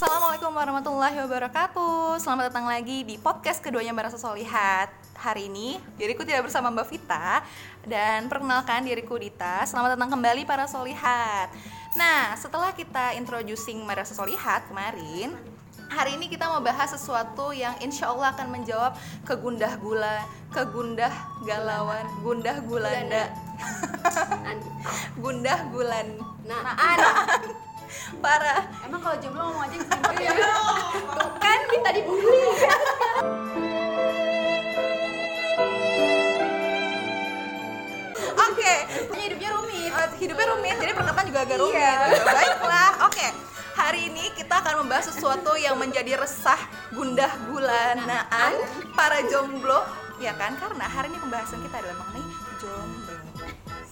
Assalamualaikum warahmatullahi wabarakatuh. Selamat datang lagi di podcast keduanya Barasa Solihat. Hari ini diriku tidak bersama Mbak Vita. Dan perkenalkan diriku Dita. Selamat datang kembali para Solihat. Nah setelah kita introducing Barasa Solihat kemarin Hari ini kita mau bahas sesuatu yang insya Allah akan menjawab kegundah gula, kegundah galauan, gundah gulanda, gundah gulan, Nah, parah. emang kalau jomblo ngomong aja gitu ya. Tuh kan minta dibully. Oke, Pokoknya hidupnya rumit. Eh, hidupnya rumit, jadi perkataan juga agak rumit. Iya. Baiklah, oke. Hari ini kita akan membahas sesuatu yang menjadi resah gundah gulanaan para jomblo, ya kan? Karena hari ini pembahasan kita adalah.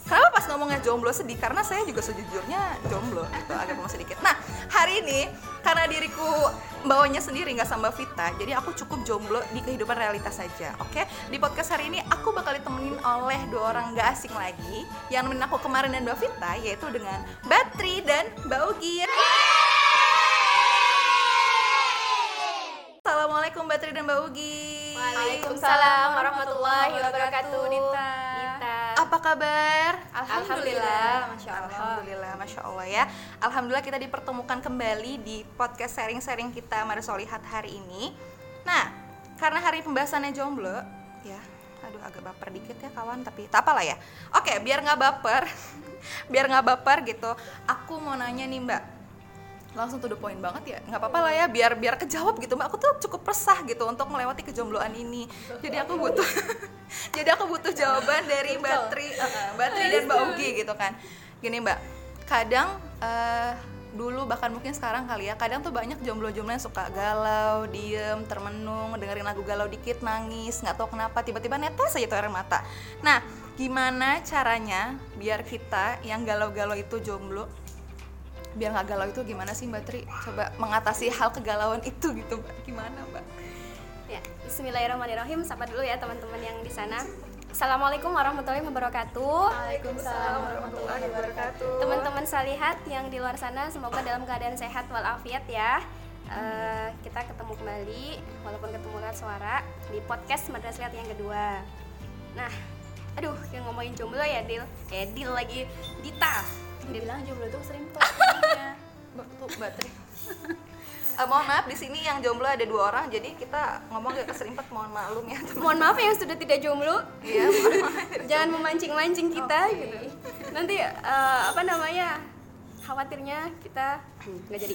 Kenapa pas ngomongnya jomblo sedih? Karena saya juga sejujurnya jomblo, gitu, agak mau sedikit. Nah, hari ini karena diriku bawanya sendiri nggak sama Vita, jadi aku cukup jomblo di kehidupan realitas saja. Oke, di podcast hari ini aku bakal ditemenin oleh dua orang nggak asing lagi yang nemenin aku kemarin dan Mbak Vita, yaitu dengan Batri dan Mbak Ugi. Assalamualaikum Batri dan Mbak Ugi. Waalaikumsalam warahmatullahi wabarakatuh. Dita. Apa kabar? Alhamdulillah, Masya Allah. Alhamdulillah, Masya Allah ya. Alhamdulillah kita dipertemukan kembali di podcast sharing-sharing kita Mari Solihat hari ini. Nah, karena hari pembahasannya jomblo Ya, aduh agak baper dikit ya kawan Tapi tak apalah ya. Oke, biar nggak baper Biar nggak baper gitu Aku mau nanya nih mbak. Langsung to the point banget ya nggak apa-apa lah ya biar biar kejawab gitu mbak. Aku tuh cukup resah gitu untuk melewati kejombloan ini. Jadi aku butuh jadi aku butuh jawaban dari mbak Tri eh, mbak Tri dan mbak Ugi gitu kan gini mbak kadang eh, dulu bahkan mungkin sekarang kali ya kadang tuh banyak jomblo-jomblo yang suka galau diem termenung dengerin lagu galau dikit nangis nggak tahu kenapa tiba-tiba netes aja tuh air mata nah gimana caranya biar kita yang galau-galau itu jomblo biar nggak galau itu gimana sih Mbak Tri? Coba mengatasi hal kegalauan itu gitu Mbak. Gimana Mbak? Ya, Bismillahirrahmanirrahim. Sapa dulu ya teman-teman yang di sana. Assalamualaikum warahmatullahi wabarakatuh. Waalaikumsalam warahmatullahi wabarakatuh. Teman-teman salihat yang di luar sana semoga dalam keadaan sehat walafiat ya. Eh, kita ketemu kembali walaupun ketemu lewat suara di podcast Madrasah yang kedua. Nah, aduh yang ngomongin jomblo ya Dil, eh Dil lagi Dita. dibilang jomblo itu sering tuh Mbak Tri. Eh, mohon maaf di sini yang jomblo ada dua orang jadi kita ngomong gak keserimpet mohon maklum ya teman. Mohon maaf yang sudah tidak jomblo, Iya, jangan memancing-mancing kita Oke. gitu. Nanti eh, apa namanya? Khawatirnya kita nggak jadi.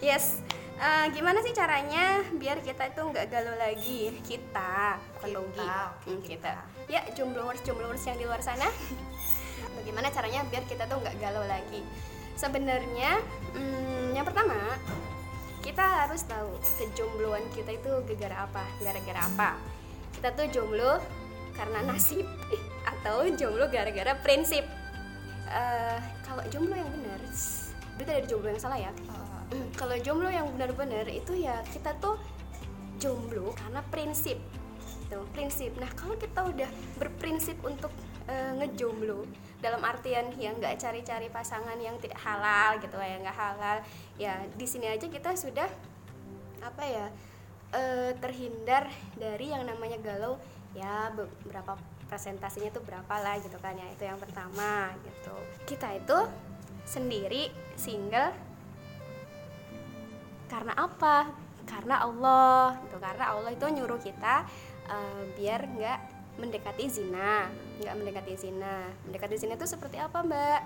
yes. Eh, gimana sih caranya biar kita itu nggak galau lagi? Kita, bukan Kita, oke, Hmm, kita. Ya, jombloers jombloers yang di luar sana. Bagaimana caranya biar kita tuh nggak galau lagi? Sebenarnya, hmm, yang pertama kita harus tahu kejombloan kita itu gara-gara apa? Gara-gara apa? Kita tuh jomblo karena nasib atau jomblo gara-gara prinsip. Eh, kalau jomblo yang benar berarti ada jomblo yang salah ya? Eh, kalau jomblo yang benar-benar itu ya kita tuh jomblo karena prinsip. Tuh prinsip. Nah kalau kita udah berprinsip untuk eh, ngejomblo dalam artian yang nggak cari-cari pasangan yang tidak halal gitu ya nggak halal. Ya di sini aja kita sudah apa ya eh, terhindar dari yang namanya galau. Ya beberapa presentasinya tuh berapa lah gitu kan ya itu yang pertama gitu. Kita itu sendiri single karena apa? Karena Allah gitu karena Allah itu nyuruh kita eh, biar nggak mendekati zina. Nggak mendekati zina. Mendekati zina itu seperti apa mbak?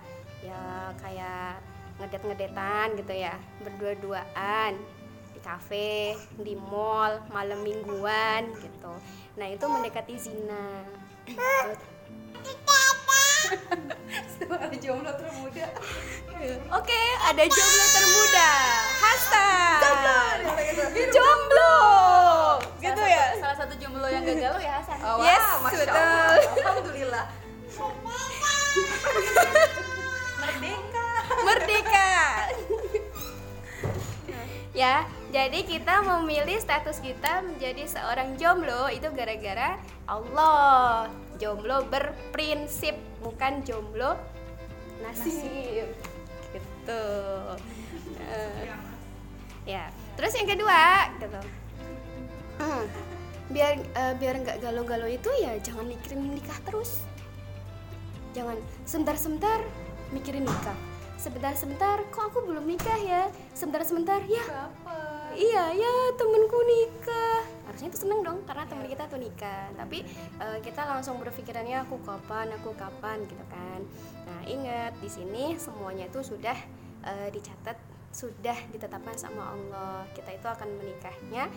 Ya kayak ngedet ngedetan gitu ya. Berdua-duaan. Di kafe di mall malam mingguan gitu. Nah itu mendekati zina Ada jomblo termuda. Oke, ada jomblo termuda. Hasan. Jomblo. Gitu ya. salah satu jomblo yang gak galau ya Hasan Oh, wow, Yes, Masya betul. Allah. Alhamdulillah. Merdeka. Merdeka. ya, jadi kita memilih status kita menjadi seorang jomblo itu gara-gara Allah. Jomblo berprinsip, bukan jomblo nasib. Gitu. Eh, ya. Terus yang kedua gitu. Hmm, biar eh, biar nggak galau-galau itu ya jangan mikirin nikah terus. Jangan sebentar-sebentar mikirin nikah. Sebentar-sebentar kok aku belum nikah ya? Sebentar-sebentar ya. Iya ya temenku nikah harusnya itu seneng dong karena temen kita tuh nikah. Tapi eh, kita langsung berpikirannya aku kapan aku kapan gitu kan. Nah ingat di sini semuanya itu sudah eh, dicatat sudah ditetapkan sama Allah. Kita itu akan menikahnya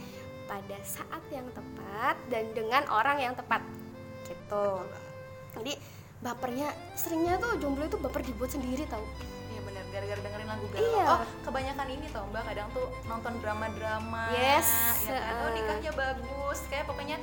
pada saat yang tepat dan dengan orang yang tepat. Gitu. Jadi bapernya seringnya tuh jomblo itu baper dibuat sendiri tau gara-gara dengerin lagu galau. Iya. Oh, kebanyakan ini tau Mbak, kadang tuh nonton drama-drama. Yes, Ya kan? Oh, uh. nikahnya bagus. Kayak pokoknya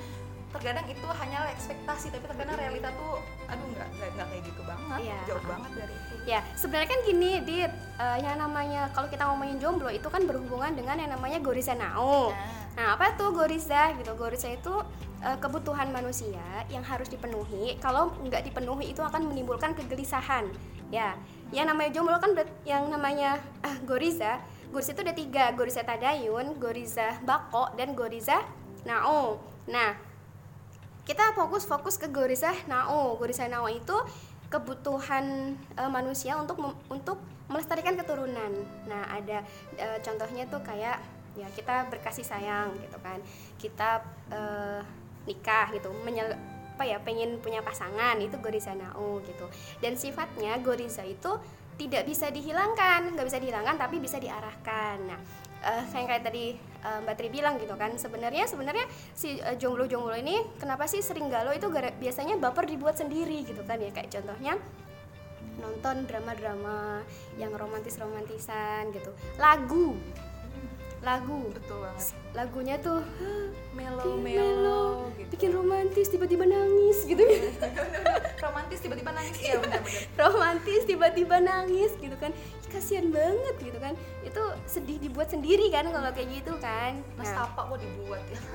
terkadang itu hanyalah ekspektasi, tapi terkadang realita tuh aduh nggak nggak kayak gitu banget. Iya. Jauh banget dari itu. Ya, sebenarnya kan gini, Dit. Eh, yang namanya kalau kita ngomongin jomblo itu kan berhubungan dengan yang namanya goriza nao. Nah. Nah, apa tuh goriza gitu? Goriza itu eh, kebutuhan manusia yang harus dipenuhi. Kalau nggak dipenuhi itu akan menimbulkan kegelisahan. Ya, yang namanya jomblo kan yang namanya ah, goriza. Goriza itu ada tiga, goriza tadayun, goriza bako, dan goriza nao. Nah, kita fokus fokus ke goriza nao. Goriza nao itu kebutuhan eh, manusia untuk mem- untuk melestarikan keturunan. Nah, ada eh, contohnya tuh kayak ya kita berkasih sayang gitu kan. Kita eh, nikah gitu, menyel apa ya pengen punya pasangan itu goriza nao gitu. Dan sifatnya goriza itu tidak bisa dihilangkan, nggak bisa dihilangkan tapi bisa diarahkan. Nah, eh, yang kayak tadi eh, Mbak Tri bilang gitu kan sebenarnya sebenarnya si eh, jomblo-jomblo ini kenapa sih sering galau itu gara- biasanya baper dibuat sendiri gitu kan ya kayak contohnya nonton drama-drama yang romantis-romantisan gitu lagu lagu Betul banget. lagunya tuh Melo melo gitu. bikin romantis tiba-tiba nangis gitu Romantis tiba-tiba nangis ya benar-benar. romantis tiba-tiba nangis gitu kan Ih, kasihan banget gitu kan itu sedih dibuat sendiri kan kalau kayak gitu kan Mas Nah, apa kok dibuat ya?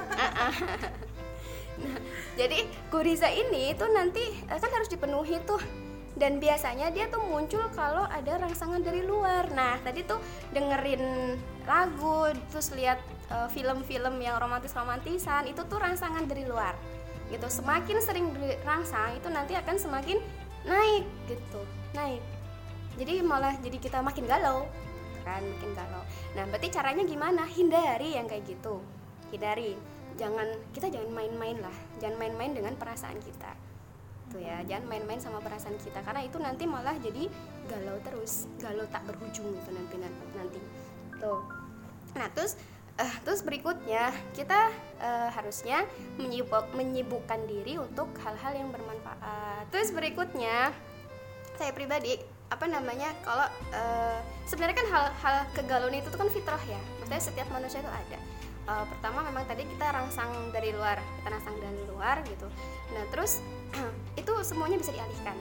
jadi goriza ini tuh nanti eh, kan harus dipenuhi tuh dan biasanya dia tuh muncul kalau ada rangsangan dari luar. Nah tadi tuh dengerin lagu terus lihat eh, film-film yang romantis-romantisan itu tuh rangsangan dari luar. Gitu. Semakin sering dirangsang itu nanti akan semakin naik gitu. Naik. Jadi malah jadi kita makin galau. Kan makin galau. Nah berarti caranya gimana? Hindari yang kayak gitu. Hindari. Jangan kita jangan main-main lah. Jangan main-main dengan perasaan kita tuh ya. Jangan main-main sama perasaan kita karena itu nanti malah jadi galau terus galau tak berujung itu nanti nanti. Tuh. Nah terus eh, terus berikutnya kita eh, harusnya menyibuk, menyibukkan diri untuk hal-hal yang bermanfaat. Terus berikutnya saya pribadi apa namanya kalau eh, sebenarnya kan hal-hal kegalauan itu tuh kan fitrah ya. Maksudnya setiap manusia itu ada Eh, pertama memang tadi kita rangsang dari luar kita rangsang dari luar gitu. Nah terus itu semuanya bisa dialihkan.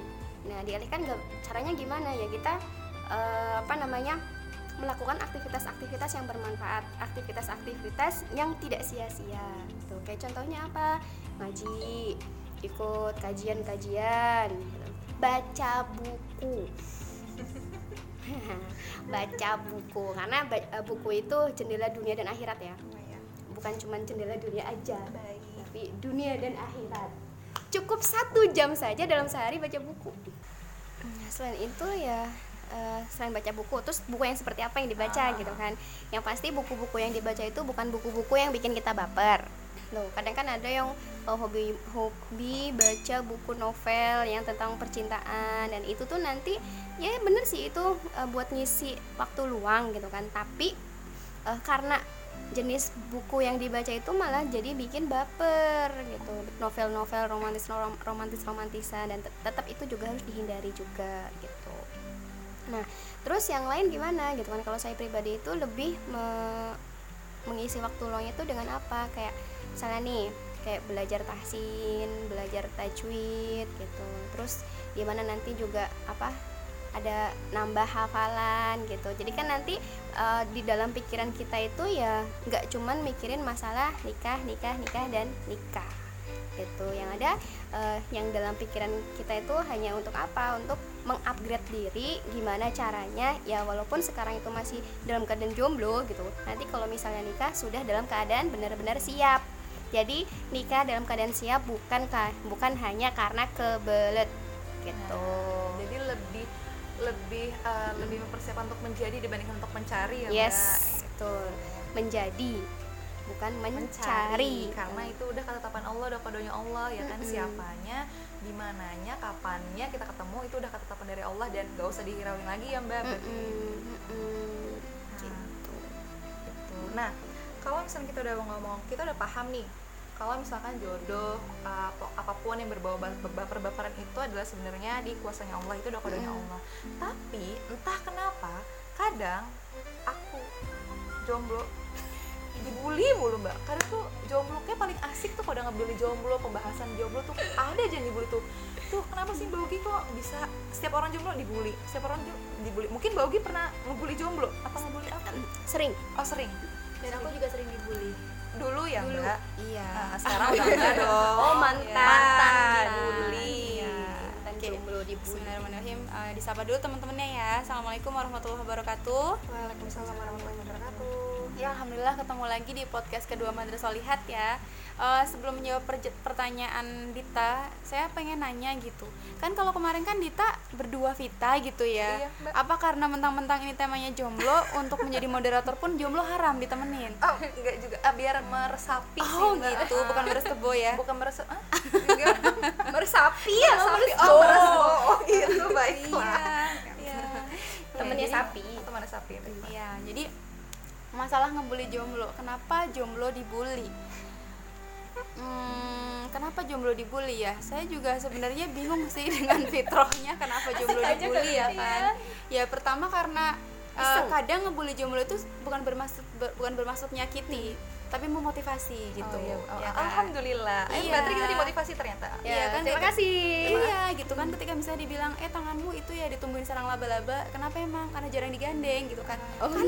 Nah dialihkan gak, caranya gimana ya? Kita eh, apa namanya melakukan aktivitas-aktivitas yang bermanfaat aktivitas-aktivitas yang tidak sia-sia gitu. Kayak contohnya apa? Ngaji ikut kajian-kajian baca buku. Baca buku karena buku itu jendela dunia dan akhirat ya bukan cuma jendela dunia aja Baik. tapi dunia dan akhirat. Cukup satu jam saja dalam sehari baca buku. Nah, selain itu ya eh, selain baca buku terus buku yang seperti apa yang dibaca gitu kan? Yang pasti buku-buku yang dibaca itu bukan buku-buku yang bikin kita baper. Loh kadang kan ada yang eh, hobi hobi baca buku novel yang tentang percintaan dan itu tuh nanti ya bener sih itu eh, buat ngisi waktu luang gitu kan. Tapi eh, karena jenis buku yang dibaca itu malah jadi bikin baper gitu. Novel-novel romantis romantis romantisan dan tet- tetap itu juga harus dihindari juga gitu. Nah terus yang lain gimana gitu kan? Kalau saya pribadi itu lebih me- mengisi waktu luangnya itu dengan apa? Kayak misalnya nih kayak belajar tahsin belajar tajwid gitu. Terus gimana nanti juga apa ada nambah hafalan gitu. Jadi kan nanti eh, di dalam pikiran kita itu ya nggak cuman mikirin masalah nikah nikah nikah dan nikah. Gitu. Yang ada eh, yang dalam pikiran kita itu hanya untuk apa? Untuk mengupgrade diri gimana caranya? Ya walaupun sekarang itu masih dalam keadaan jomblo gitu. Nanti kalau misalnya nikah sudah dalam keadaan benar-benar siap. Jadi nikah dalam keadaan siap bukan ka- bukan hanya karena kebelet. Gitu. Jadi lebih lebih eh, lebih mempersiapkan untuk menjadi dibandingkan untuk mencari ya yes. Mbak. betul. Menjadi bukan mencari, mencari. karena itu udah ketetapan Allah udah kodonya Allah ya kan? Mm-mm. siapanya di mananya kapannya kita ketemu itu udah ketetapan dari Allah dan gak usah dihirauin lagi ya mbak mm-mm, Nah, gitu. gitu. nah kalau misalnya kita udah ngomong kita udah paham nih kalau misalkan jodoh apa- apa pun yang berbau baper-baperan itu adalah sebenarnya di kuasanya Allah itu udah kodonya Mm. Allah. Tapi entah kenapa kadang aku jomblo dibully mulu mbak. Karena tuh jomblo kayak paling asik tuh kalau ngebully jomblo pembahasan jomblo tuh ada aja yang dibully tuh. Tuh kenapa sih Ugi kok bisa setiap orang jomblo dibully? Setiap orang jo- dibully. Mungkin Ugi pernah ngebully jomblo apa ngebully apa? Sering. Oh sering. Dan aku juga sering dibully. Dulu ya Dulu. mbak Iya. Nah, sekarang udah enggak dong Oh, mantan. mantan Iya. bully Iya. mantan Oke. jomblo dibully Bismillahirrahmanirrahim. Eh, disapa dulu teman-temannya ya. Assalamualaikum warahmatullahi wabarakatuh. Waalaikumsalam warahmatullahi wabarakatuh Ya alhamdulillah ketemu lagi di podcast kedua Madrasah Lihat ya. Eh, sebelum menjawab pertanyaan Dita, saya pengen nanya gitu. Kan kalau kemarin kan Dita berdua Vita gitu ya. Iya, Mbak. Apa karena mentang-mentang ini temanya jomblo untuk menjadi moderator pun jomblo haram ditemenin? oh enggak juga ah, biar meresapi sih Oh Mbak. gitu, bukan beres tebo ya. bukan meresap ah? Enggak. meresapi ya meresapi oh meresap oh gitu baiklah Iya. temennya Jadi- sapi teman sapi baiklah. Iya, jadi masalah ngebully jomblo. Kenapa jomblo dibully? Hmm, kenapa jomblo dibully ya? Saya juga sebenarnya bingung sih dengan fitrahnya kenapa jomblo dibully ya ya. kan. Ya pertama karena uh, kadang ngebully jomblo itu bukan bermaksud ber- bukan bermaksud nyakiti, tapi memotivasi gitu. oh, iya. Oh, ya kan? alhamdulillah. Eh Iya. berarti kita dimotivasi ternyata? Iya ya, kan, terima kayak- kasih. Iya gitu kan ketika misalnya dibilang eh tanganmu itu ya ditumbuhin sarang laba-laba kenapa emang? Karena jarang digandeng gitu kan. Oh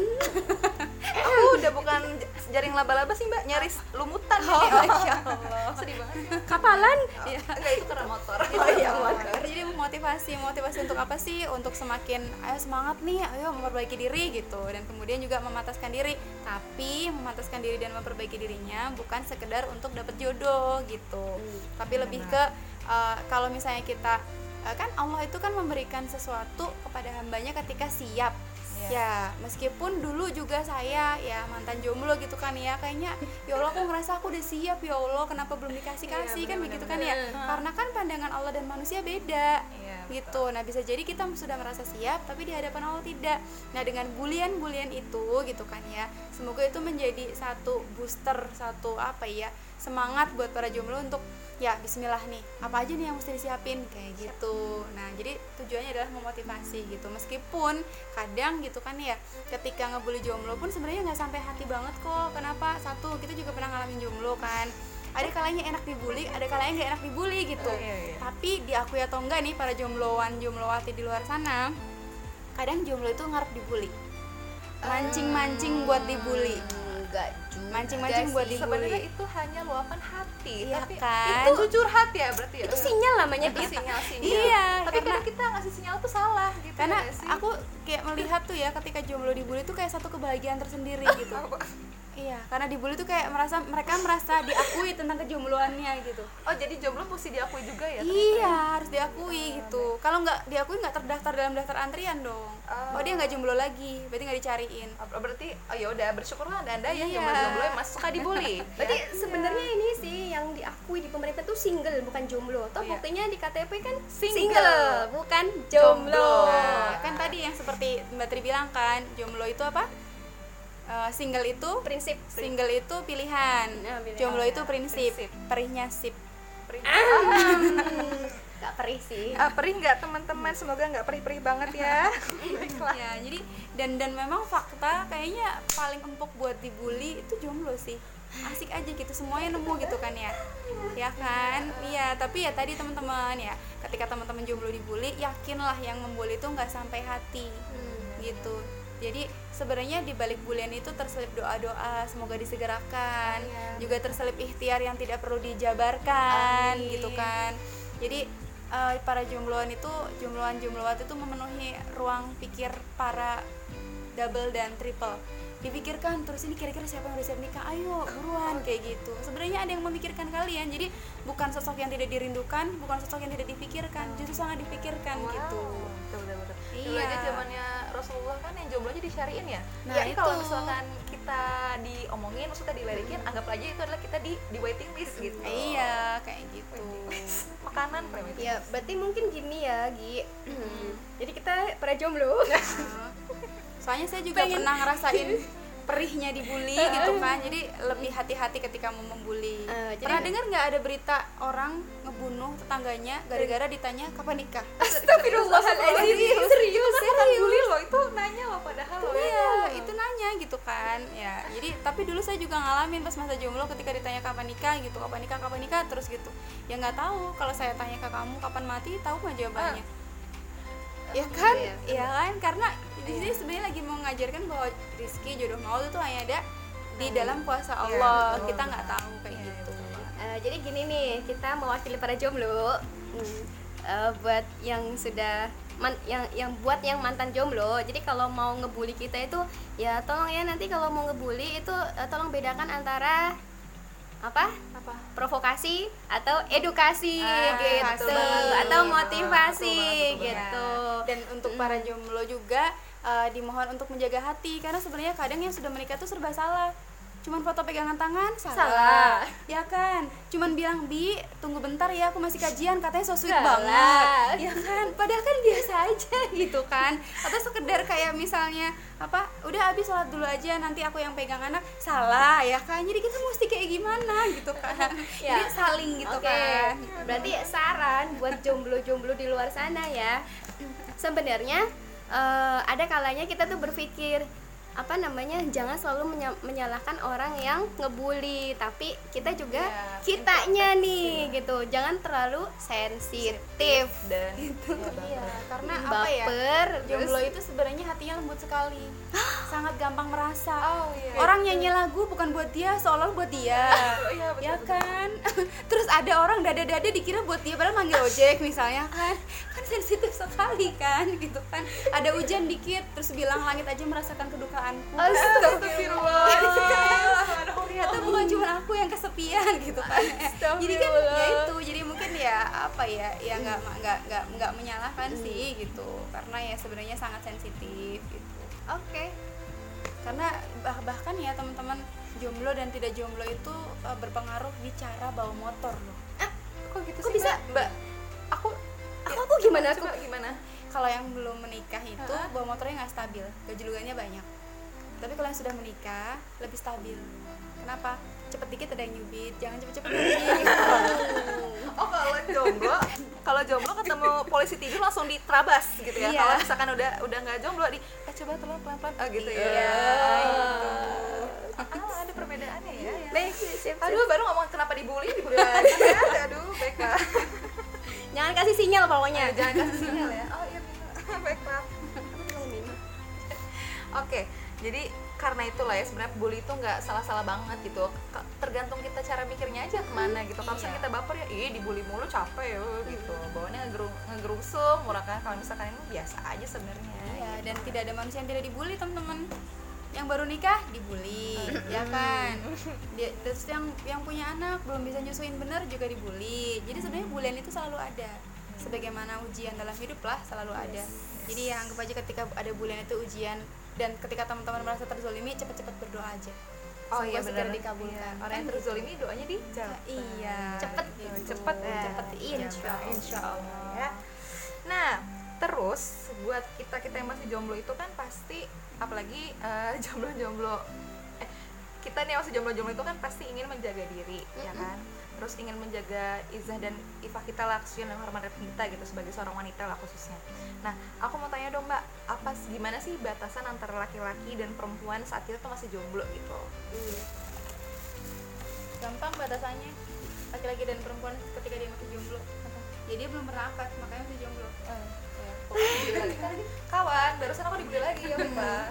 aku udah bukan jaring laba-laba sih mbak. Nyaris lumutan Oh. Masya Allah. sedih banget. Kapalan? Iya. enggak itu karena motor. Oh iya Oh, motor. Jadi motivasi motivasi untuk apa sih? Untuk semakin ayo semangat nih ayo memperbaiki diri gitu. Dan kemudian juga memataskan diri. Tapi memataskan diri dan memperbaiki dirinya bukan sekedar untuk dapat jodoh gitu. Tapi lebih ke uh, kalau misalnya kita uh, kan Allah itu kan memberikan sesuatu kepada hambanya ketika siap. Iya. ya meskipun dulu juga saya ya mantan jomblo gitu kan ya kayaknya ya Allah aku ngerasa aku udah siap ya Allah kenapa belum dikasih kasih kan begitu kan ya. Karena kan pandangan Allah dan manusia beda gitu. Nah bisa jadi kita sudah merasa siap tapi di hadapan Allah tidak. Nah dengan bulian-bulian itu gitu kan ya semoga itu menjadi satu booster satu apa ya semangat buat para jomblo untuk ya Bismillah nih apa aja nih yang mesti disiapin kayak gitu. Nah jadi tujuannya adalah memotivasi gitu. Meskipun kadang gitu kan ya ketika ngebully jomblo pun sebenarnya nggak sampai hati banget kok. Kenapa? Satu kita juga pernah ngalamin jomblo kan ada kalanya enak dibully ada kalanya nggak enak dibully gitu. Oh, iya, iya. tapi diakui atau enggak nih para jombloan jomblowati di luar sana kadang jomblo itu ngarep dibully. Mancing-mancing buat dibully. Enggak juga Mancing-mancing buat sih. di- sebenarnya itu hanya luapan hati Iya tapi kan? itu jujur hati ya berarti ya? Itu sinyal namanya itu sinyal sinyal. Iya, tapi karena- kita ngasih sinyal tuh salah gitu karena sih? aku kayak melihat tuh ya ketika jomblo dibully tuh kayak satu kebahagiaan tersendiri gitu iya karena dibully tuh kayak merasa mereka merasa diakui tentang kejombloannya gitu oh jadi jomblo mesti diakui juga ya iya harus diakui gitu kalau nggak diakui nggak terdaftar dalam daftar antrian dong Oh. oh dia nggak jomblo lagi berarti nggak dicariin Oh, berarti oh ya udah bersyukurlah anda anda ya Iya. jomblo-jomblo yang masih suka dibully Berarti Ya. sebenarnya ini sih yang diakui di pemerintah tuh single bukan jomblo. Toh Iya. buktinya di KTP kan Single. bukan jomblo. Nah, kan tadi yang seperti Mbak Tri bilang kan, jomblo itu apa? Eh, single itu Prinsip single itu pilihan, Nah, pilihan. jomblo itu prinsip, Prinsip. perihnya sip. Gak perih sih. Ah, perih nggak teman-teman semoga nggak perih-perih banget ya baiklah Ya, jadi dan dan memang fakta kayaknya paling empuk buat dibully itu jomblo sih. Asik aja gitu semuanya nemu gitu kan ya. Ya kan? Iya, tapi ya tadi teman-teman ya, ketika teman-teman jomblo dibully, yakinlah yang membuli itu nggak sampai hati. gitu jadi sebenarnya di balik bulian itu terselip doa-doa semoga disegerakan. Iya. juga terselip ikhtiar yang tidak perlu dijabarkan Amin. gitu kan. Jadi eh, para jombloan itu jombloan jombloat itu memenuhi ruang pikir para double dan triple. Dipikirkan terus ini kira-kira siapa yang udah siap nikah? Ayo buruan kayak gitu. Sebenarnya ada yang memikirkan kalian. Jadi bukan sosok yang tidak dirindukan bukan sosok yang tidak dipikirkan justru sangat dipikirkan gitu. Betul betul betul dulu Iya. aja zamannya Rasulullah kan yang jomblo aja disyariin ya? Nah, ya ini kalau misalkan kita diomongin maksudnya dilirikin anggap aja itu adalah kita di di waiting list gitu. Iya kayak gitu. Makanan primitif ya berarti mungkin gini ya Gi. Jadi kita para jomblo. Soalnya saya juga pernah ngerasain perihnya dibully gitu kan. Jadi lebih hati-hati ketika mau membuli Eh, jadi- pernah dengar nggak ada berita orang ngebunuh tetangganya gara-gara ditanya kapan nikah? Astagfirullahaladzim. Serius serius bully loh. Itu nanya loh padahal loh ya. Iya, itu nanya gitu kan. Ya, jadi tapi dulu saya juga ngalamin pas masa jomblo ketika ditanya kapan nikah? gitu, kapan nikah, kapan nikah? terus gitu. Ya nggak tahu kalau saya tanya ke kamu kapan mati, tahu nggak jawabannya? Ya kan? Iya. Iya kan? Karena di sini sebenarnya lagi mau ngajarkan bahwa rizki jodoh maut itu hanya ada di dalam kuasa Iya, Allah. betul. Kita nggak tahu kayak Iya, gitu. Eh, jadi gini nih kita mewakili para jomblo Hmm, eh, buat yang sudah man- yang yang buat yang mantan jomblo jadi kalau mau ngebully kita itu ya tolong ya nanti kalau mau ngebully itu eh, tolong bedakan antara apa? Apa? Provokasi atau edukasi Ah, gitu. atau motivasi betul gitu. Dan untuk para jomblo juga eh, dimohon untuk menjaga hati karena sebenarnya kadang yang sudah menikah tuh serba salah. Cuman foto pegangan tangan salah. Salah. Ya kan? Cuman bilang, "Bi, tunggu bentar ya, aku masih kajian." Katanya so sweet Salah. banget. Ya kan? Padahal kan biasa aja gitu kan. Atau sekedar kayak misalnya apa? Udah habis sholat dulu aja, nanti aku yang pegang anak. Salah ya kan? Jadi kita mesti kayak gimana gitu kan. Ya. Jadi saling gitu Oke, kan. berarti saran buat jomblo-jomblo di luar sana ya. Sebenarnya eh, ada kalanya kita tuh berpikir apa namanya jangan selalu menya- menyalahkan orang yang ngebully tapi kita juga Ya, kitanya nih gitu jangan terlalu sensitif dan Gitu. Iya, karena apa ya? baper Jomblo terus itu sebenarnya hatinya lembut sekali. Sangat gampang merasa. oh iya Orang nyanyi lagu bukan buat dia, seolah buat dia. Oh, iya, betul, ya betul. kan? Terus ada orang dada-dada dikira buat dia padahal manggil ojek misalnya kan. Kan sensitif sekali kan gitu kan. Ada hujan dikit terus bilang langit aja merasakan kedukaanku. Astagfirullah ternyata bukan cuma aku yang kesepian gitu kan jadi kan ya itu jadi mungkin ya apa ya ya nggak nggak nggak nggak menyalahkan sih gitu. Karena ya sebenarnya sangat sensitif gitu. Oke. Karena bah- bahkan ya teman-teman jomblo dan tidak jomblo itu uh, berpengaruh di cara bawa motor loh. Kok gitu Kok sih bisa? mbak? Mbak, aku aku aku gimana? aku coba gimana? Kalau yang belum menikah itu Ha-ha. bawa motornya nggak stabil. Gajulukannya banyak tapi kalau yang sudah menikah lebih stabil. Kenapa? Cepet dikit ada yang nyubit jangan cepet-cepet oh kalau jomblo kalau jomblo ketemu polisi tidur langsung diterabas gitu ya. Iya. kalau misalkan udah udah nggak jomblo di eh coba tolong pelan pelan oh gitu ya. Iya. Ah, ada perbedaannya ya, ya. baik aduh baru ngomong kenapa dibully dibully lagi ya aduh baiklah jangan kasih sinyal pokoknya. Jangan kasih sinyal ya. Oh iya baiklah Oke, jadi karena itulah ya sebenarnya bully itu nggak salah-salah banget gitu. Tergantung kita cara mikirnya aja ke mana gitu. Kalau misalnya Iya. kita baper ya, ih dibully mulu capek ya gitu. Bawaannya ngegeru- ngegerusum, murah kan. Kalau misalkan ini biasa aja sebenarnya. Iya, dan tidak ada manusia yang tidak dibully, teman-teman. Yang baru nikah dibully, ya kan? Dia, terus yang yang punya anak belum bisa nyusuin bener juga dibully. Jadi sebenarnya bulian itu selalu ada. Sebagaimana ujian dalam hidup lah selalu ada. Jadi ya anggap aja ketika ada bulian itu ujian dan ketika teman-teman merasa terzolimi cepat-cepat berdoa aja. Oh Semoga iya segera benar. dikabulkan. Iya, Orang yang terzolimi doanya dijawab. Iya. Cepet gitu. cepet ya. Cepet, insya Allah. insya Allah ya. Nah, terus buat kita kita yang masih jomblo itu kan pasti apalagi eh, jomblo-jomblo eh, kita nih yang masih jomblo-jomblo itu kan pasti ingin menjaga diri, ya kan? Terus ingin menjaga izah dan ifah kita lah, khususnya dan hormat kita gitu sebagai seorang wanita lah khususnya. Nah, aku mau tanya dong mbak, apa gimana sih batasan antara laki-laki dan perempuan saat kita tuh masih jomblo gitu? gampang batasannya laki-laki dan perempuan ketika dia masih jomblo ya dia belum pernah akad makanya masih jomblo Kawan, barusan aku dibully lagi ya, Mbak.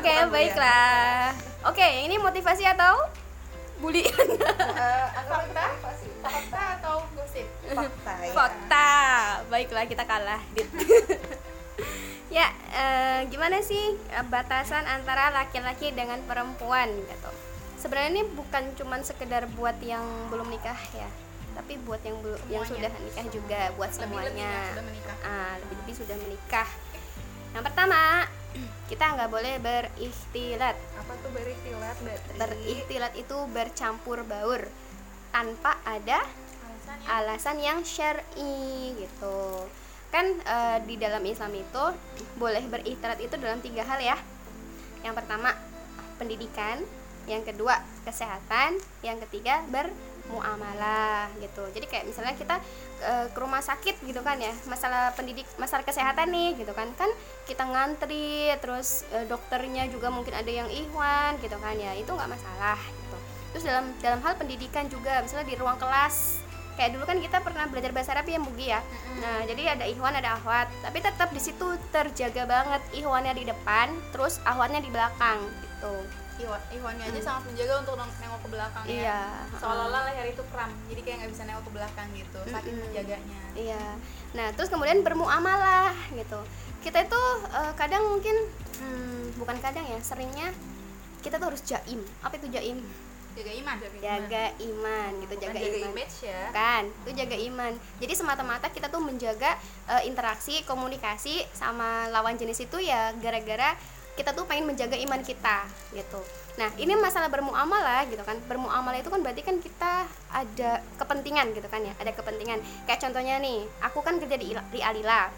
Oke, ya. baiklah. Oke, ini motivasi atau bully Eh, anggap Fakta? fakta atau gosip? Fakta ya. fakta. Baiklah kita kalah. Ya eh, gimana sih eh, batasan antara laki-laki dengan perempuan gitu? Sebenarnya ini bukan cuman sekedar buat yang belum nikah ya tapi buat yang belum yang sudah nikah juga buat semuanya. yang sudah menikah. Ah lebih-lebih sudah menikah. Yang pertama kita nggak boleh berikhtilat apa tuh berikhtilat berarti berikhtilat itu bercampur baur tanpa ada alasan yang syar'i gitu. Kan eh, di dalam Islam itu boleh berikhtilat itu dalam tiga hal ya. Yang pertama pendidikan. Yang kedua kesehatan. Yang ketiga bermuamalah gitu. Jadi kayak misalnya kita eh, ke rumah sakit gitu kan ya. Masalah pendidik masalah kesehatan nih gitu kan. Kan kita ngantri terus eh, dokternya juga mungkin ada yang ihwan gitu kan ya. Itu nggak masalah gitu. Terus dalam dalam hal pendidikan juga misalnya di ruang kelas. Kayak dulu kan kita pernah belajar bahasa Arab ya Bugi ya. Nah jadi ada ihwan ada ahwat. Tapi tetap di situ terjaga banget ihwannya di depan terus ahwatnya di belakang gitu Iwan, Iwannya aja sangat menjaga untuk neng- nengok ke belakang Iya, ya seolah-olah leher itu kram jadi kayak nggak bisa nengok ke belakang gitu saking Mm-mm. menjaganya Iya. Nah, terus kemudian bermuamalah gitu. Kita itu eh, kadang mungkin hmm, bukan kadang ya, seringnya kita tuh harus jaim. Apa itu jaim? jaga iman Jaga iman gitu, Bukan jaga, jaga iman. image ya Kan, itu jaga iman. Jadi semata-mata kita tuh menjaga eh, interaksi, komunikasi sama lawan jenis itu ya gara-gara kita tuh pengen menjaga iman kita gitu. Nah, ini masalah bermuamalah gitu kan. Bermuamalah itu kan berarti kan kita ada kepentingan gitu kan ya, ada kepentingan. Kayak contohnya nih, aku kan kerja di, di Alila.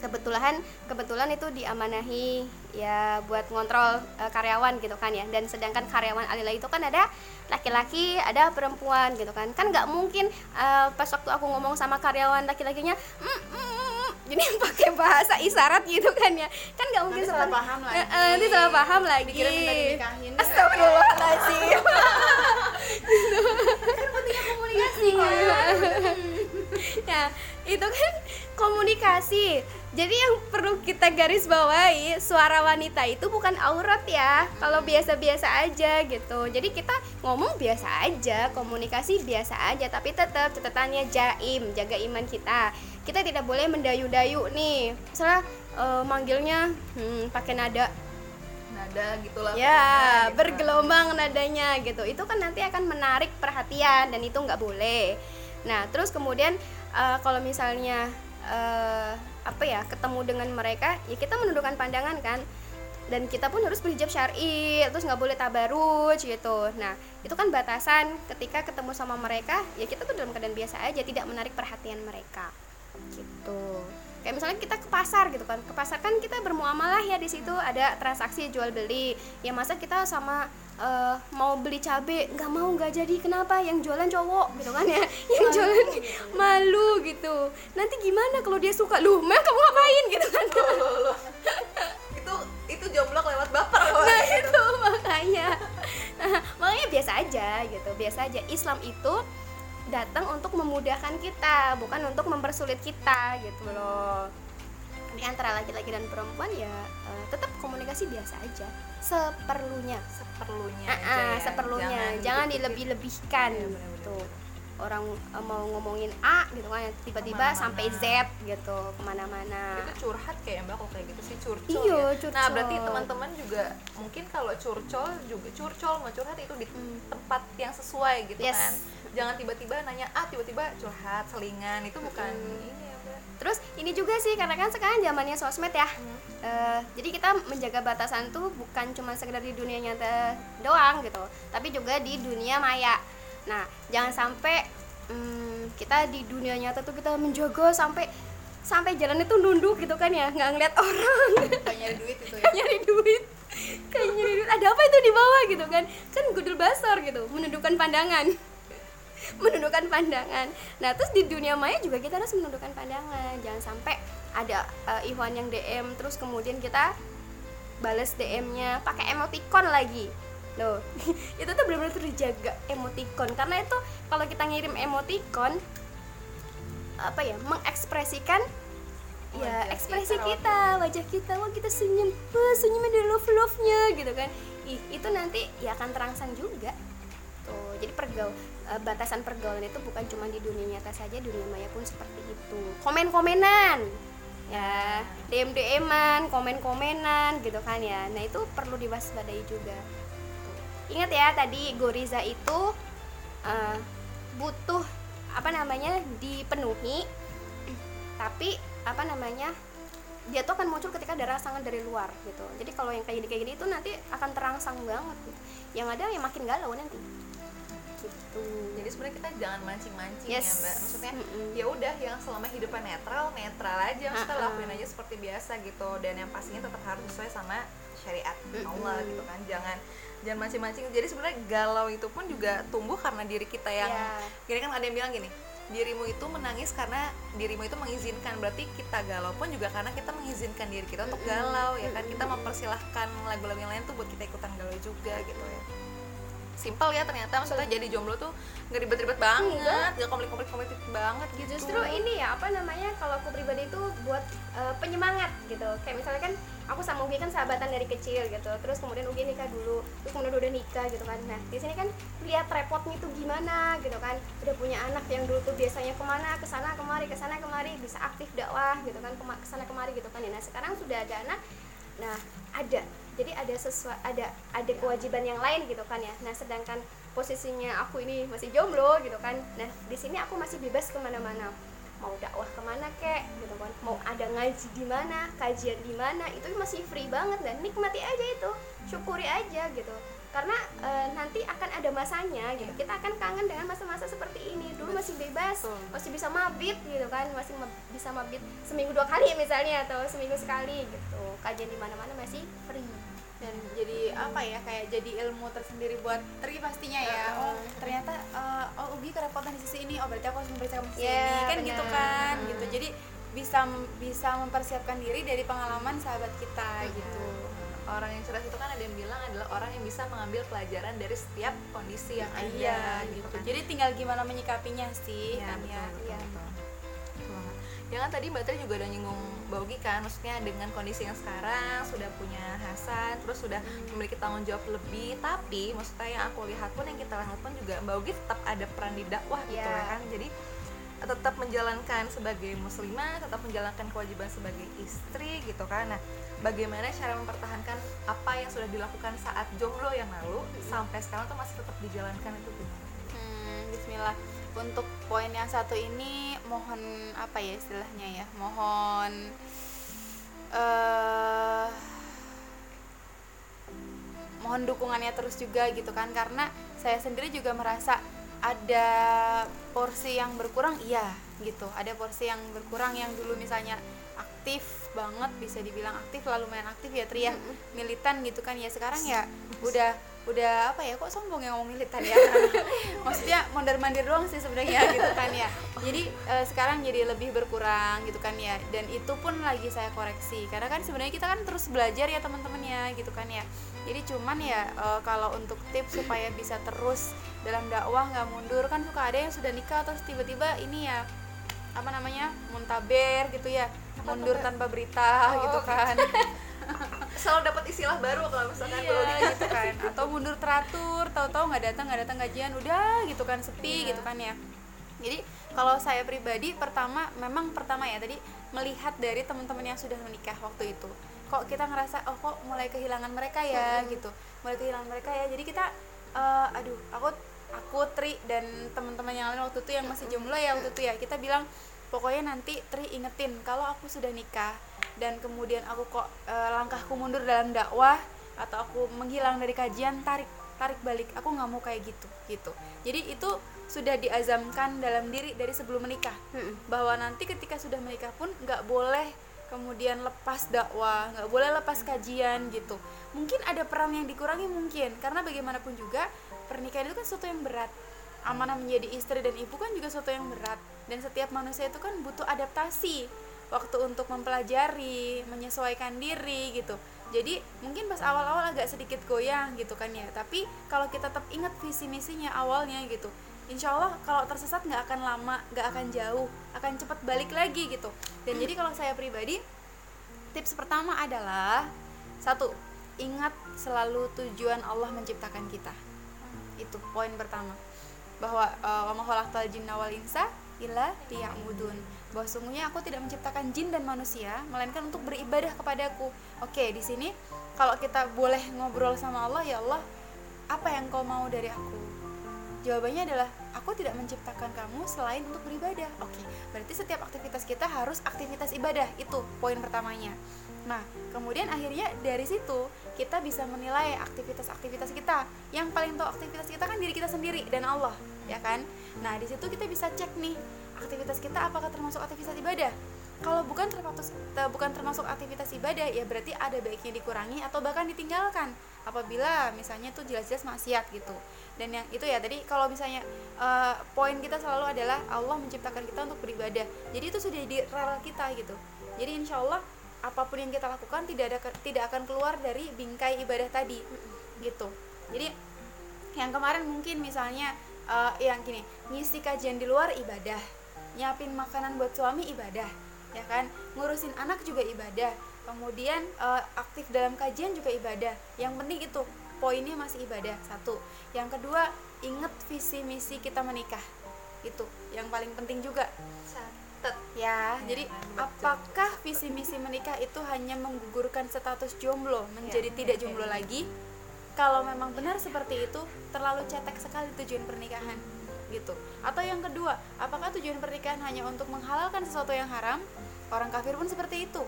Kebetulan kebetulan itu diamanahi ya buat ngontrol eh, karyawan gitu kan ya. Dan sedangkan karyawan Alila itu kan ada laki-laki, ada perempuan gitu kan. Kan nggak mungkin eh, pas waktu aku ngomong sama karyawan laki-lakinya "Mm, mm, mm, mm," jadi pakai bahasa isyarat gitu kan ya. Kan nggak mungkin Nanti salah paham lagi. Eh, nanti salah paham lagi. dikira minta dinikahin. Astagfirullahaladzim. Komunikasi Ya itu kan komunikasi. Jadi yang perlu kita garis bawahi Suara wanita itu bukan aurat ya. Kalau biasa-biasa aja gitu. Jadi kita ngomong biasa aja Komunikasi biasa aja Tapi tetap catatannya jaim Jaga iman kita Kita tidak boleh mendayu-dayu nih. Misalnya eh, manggilnya hmm, pakai nada. Nada gitulah. Ya gitu. bergelombang nadanya gitu. Itu kan nanti akan menarik perhatian dan itu nggak boleh. Nah terus kemudian eh, kalau misalnya eh, apa ya ketemu dengan mereka ya kita menundukkan pandangan kan. Dan kita pun harus berhijab syar'i terus nggak boleh tabaruj gitu. Nah itu kan batasan ketika ketemu sama mereka ya kita tuh dalam keadaan biasa aja tidak menarik perhatian mereka gitu. Kayak misalnya kita ke pasar gitu kan. Ke pasar kan kita bermuamalah ya di situ. Ada transaksi jual beli. Ya masa kita sama eh, mau beli cabe nggak mau nggak jadi. Kenapa? Yang jualan cowok gitu kan ya. Yang jualan malu gitu. Nanti gimana kalau dia suka? Lu mel kamu ngapain? Gitu kan. Loh, loh, loh. itu itu jomblo lewat baper loh. Nah itu makanya. Nah, makanya biasa aja gitu. Biasa aja. Islam itu datang untuk memudahkan kita bukan untuk mempersulit kita gitu loh di antara laki-laki dan perempuan ya eh, tetap komunikasi biasa aja seperlunya seperlunya Ah, aja ah, ya. seperlunya jangan, dipikir- dilebih-lebihkan benar-benar. gitu orang eh, mau ngomongin A gitu kan tiba-tiba Ke mana-mana. sampai Z gitu ke mana-mana itu curhat kayak mbak kalau kayak gitu sih curcol Iya, ya. curcol. nah berarti teman-teman juga mungkin kalau curcol juga curcol mau curhat itu di tempat yang sesuai gitu Yes. kan jangan tiba-tiba nanya ah tiba-tiba curhat selingan itu bukan Mm. ini ya mbak Terus ini juga sih karena kan sekarang zamannya sosmed ya. Eh, jadi kita menjaga batasan tuh bukan cuma sekedar di dunia nyata doang gitu, tapi juga di dunia maya. Nah, jangan sampai hmm, kita di dunia nyata tuh kita menjaga sampai sampai jalan itu nunduk gitu kan ya, nggak ngeliat orang, kayak nyari duit itu ya nyari duit, kayak nyari duit. Ada apa itu di bawah gitu kan? Kan gudul basor gitu, menundukkan pandangan menundukkan pandangan. Nah, terus di dunia maya juga kita harus menundukkan pandangan. Jangan sampai ada eh, Ikhwan yang DM terus kemudian kita balas DM-nya pakai emoticon lagi. Loh, itu tuh benar-benar terjaga emoticon karena itu kalau kita ngirim emoticon apa ya, mengekspresikan ya Wajah ekspresi kita, kita, wajah kita, wah kita senyum, wah senyumnya ada love love-nya gitu kan. Ih, itu nanti ya akan terangsang juga gitu jadi pergaul eh, batasan pergaulan itu bukan cuma di dunia nyata saja dunia maya pun seperti itu. Komen komenan ya dm dman komen komenan gitu kan ya. Nah itu perlu diwaspadai juga. Ingat ya tadi goriza itu eh, butuh apa namanya dipenuhi tapi apa namanya dia tuh akan muncul ketika ada rangsangan dari luar gitu. Jadi kalau yang kayak gini kayak gini itu nanti akan terangsang banget gitu. yang ada yang makin galau nanti gitu. Jadi sebenarnya kita jangan mancing-mancing Yes. ya mbak. Maksudnya Mm-mm. ya udah yang selama hidupnya netral netral aja. Maksudnya Uh-uh. lakuin aja seperti biasa gitu. Dan yang pastinya tetap harus sesuai sama syariat Allah Mm-mm. gitu kan. Jangan jangan mancing-mancing. Jadi sebenarnya galau itu pun juga tumbuh karena diri kita yang Ya. gini kan ada yang bilang gini dirimu itu menangis karena dirimu itu mengizinkan. Berarti kita galau pun juga karena kita mengizinkan diri kita untuk galau ya kan? Kita mempersilahkan lagu-lagu yang lain tuh buat kita ikutan galau juga gitu ya simpel ya ternyata maksudnya jadi jomblo tuh nggak ribet-ribet banget nggak komplit-komplit banget gitu. Justru ini ya apa namanya kalau aku pribadi itu buat eh, penyemangat gitu. Kayak misalnya kan aku sama Ugi kan sahabatan dari kecil gitu. Terus kemudian Ugi nikah dulu terus kemudian udah nikah gitu kan. Nah di sini kan lihat repotnya itu gimana gitu kan. Udah punya anak yang dulu tuh biasanya ke mana ke sana kemari ke sana kemari bisa aktif dakwah gitu kan ke sana kemari gitu kan. Ya nah sekarang sudah ada anak nah ada jadi ada sesuatu ada ada kewajiban yang lain gitu kan ya. Nah sedangkan posisinya aku ini masih jomblo gitu kan. Nah di sini aku masih bebas ke mana-mana. Mau dakwah ke mana kek gitu kan. Mau ada ngaji di mana kajian di mana itu masih free banget. Dan nikmati aja itu. Syukuri aja gitu. Karena e, nanti akan ada masanya gitu. Kita akan kangen dengan masa-masa seperti ini. Dulu masih bebas masih bisa mabit gitu kan. Masih ma- bisa mabit seminggu dua kali misalnya atau seminggu sekali gitu. Kajian di mana-mana masih free jadi apa ya kayak jadi ilmu tersendiri buat Tri pastinya ya. Oh ternyata eh, oh Ugi kerepotan di sisi ini. Oh berarti aku harus mempersiapkan sisi Iya, ini. Kan benar. gitu kan gitu. Jadi bisa bisa mempersiapkan diri dari pengalaman sahabat kita gitu. Orang yang cerdas itu kan ada yang bilang adalah orang yang bisa mengambil pelajaran dari setiap kondisi yang ada iya gitu. gitu kan. Jadi tinggal gimana menyikapinya sih Iya, kan betul, ya. betul, Iya. betul. Banget. Ya kan tadi Mbak Tri juga udah nyinggung Mbak Ugi kan Maksudnya dengan kondisi yang sekarang Sudah punya Hasan Terus sudah memiliki tanggung jawab lebih Tapi maksudnya yang aku lihat pun Yang kita lihat pun juga Mbak Ugi tetap ada peran di dakwah gitu Iya. ya kan Jadi tetap menjalankan sebagai muslimah Tetap menjalankan kewajiban sebagai istri gitu kan Nah bagaimana cara mempertahankan Apa yang sudah dilakukan saat jomblo yang lalu Sampai sekarang tuh masih tetap dijalankan itu gimana? Hmm, Bismillah. Untuk poin yang satu ini mohon apa ya istilahnya ya? Mohon eh mohon dukungannya terus juga gitu kan? Karena saya sendiri juga merasa ada porsi yang berkurang iya gitu. Ada porsi yang berkurang yang dulu misalnya aktif banget bisa dibilang aktif lalu main aktif ya Tri ya militan gitu kan? Ya sekarang ya udah udah apa ya kok sombong yang ngomong militan ya maksudnya mondar mandir doang sih sebenarnya gitu kan ya jadi eh, sekarang jadi lebih berkurang gitu kan ya dan itu pun lagi saya koreksi. Karena kan sebenarnya kita kan terus belajar ya teman-teman ya gitu kan ya jadi cuman ya eh, kalau untuk tips supaya bisa terus dalam dakwah nggak mundur kan suka ada yang sudah nikah terus tiba-tiba ini ya apa namanya muntaber gitu ya. Mundur tanpa berita Oh, gitu kan Selalu dapat istilah baru kalau misalkan iya gitu kan. atau mundur teratur tahu-tahu nggak datang nggak datang gajian udah gitu kan sepi Iya. gitu kan ya. Jadi kalau saya pribadi pertama memang pertama ya tadi melihat dari teman-teman yang sudah menikah waktu itu kok kita ngerasa oh kok mulai kehilangan mereka ya gitu. Mulai kehilangan mereka ya. Jadi kita eh, aduh aku aku Tri dan teman-teman yang lain waktu itu yang masih jomblo ya waktu itu ya kita bilang pokoknya nanti Tri ingetin kalau aku sudah nikah dan kemudian aku kok eh, langkahku mundur dalam dakwah atau aku menghilang dari kajian tarik tarik balik. Aku nggak mau kayak gitu gitu. Jadi itu sudah diazamkan dalam diri dari sebelum menikah. Mm-mm. bahwa nanti ketika sudah menikah pun nggak boleh kemudian lepas dakwah nggak boleh lepas kajian gitu. Mungkin ada peran yang dikurangi mungkin. Karena bagaimanapun juga pernikahan itu kan sesuatu yang berat. Amanah menjadi istri dan ibu kan juga sesuatu yang berat. Dan setiap manusia itu kan butuh adaptasi waktu untuk mempelajari menyesuaikan diri gitu. Jadi mungkin pas awal-awal agak sedikit goyang gitu kan ya. Tapi kalau kita tetap ingat visi misinya awalnya gitu insya Allah kalau tersesat nggak akan lama nggak akan jauh akan cepat balik lagi gitu. Dan jadi kalau saya pribadi tips pertama adalah satu ingat selalu tujuan Allah menciptakan kita. Itu poin pertama. Bahwa uh, wa ma khalaqtal jinna wal insa illa liya'budun bahwa sungguhnya aku tidak menciptakan jin dan manusia melainkan untuk beribadah kepadaku. Oke di sini kalau kita boleh ngobrol sama Allah ya Allah apa yang kau mau dari aku? Jawabannya adalah aku tidak menciptakan kamu selain untuk beribadah. Oke berarti setiap aktivitas kita harus aktivitas ibadah. Itu poin pertamanya. Nah kemudian akhirnya dari situ kita bisa menilai aktivitas-aktivitas kita. Yang paling tahu aktivitas kita kan diri kita sendiri dan Allah ya kan? Nah di situ kita bisa cek nih aktivitas kita apakah termasuk aktivitas ibadah? Kalau bukan termasuk bukan termasuk aktivitas ibadah ya berarti ada baiknya dikurangi atau bahkan ditinggalkan apabila misalnya tuh jelas-jelas maksiat gitu. Dan yang itu ya tadi kalau misalnya uh, poin kita selalu adalah Allah menciptakan kita untuk beribadah. Jadi itu sudah di rel kita gitu. Jadi insya Allah apa pun yang kita lakukan tidak ada tidak akan keluar dari bingkai ibadah tadi gitu. Jadi yang kemarin mungkin misalnya uh, yang gini ngisi kajian di luar ibadah nyiapin makanan buat suami ibadah ya kan? Ngurusin anak juga ibadah. Kemudian uh, aktif dalam kajian juga ibadah. Yang penting itu poinnya masih ibadah satu. Yang kedua inget visi misi kita menikah. Itu yang paling penting juga. Catat ya jadi apakah visi misi menikah itu hanya menggugurkan status jomblo menjadi Ya, tidak ya, jomblo ya. lagi? Kalau memang benar seperti itu terlalu cetek sekali tujuan pernikahan gitu. Atau yang kedua apakah tujuan pernikahan hanya untuk menghalalkan sesuatu yang haram? Orang kafir pun seperti itu.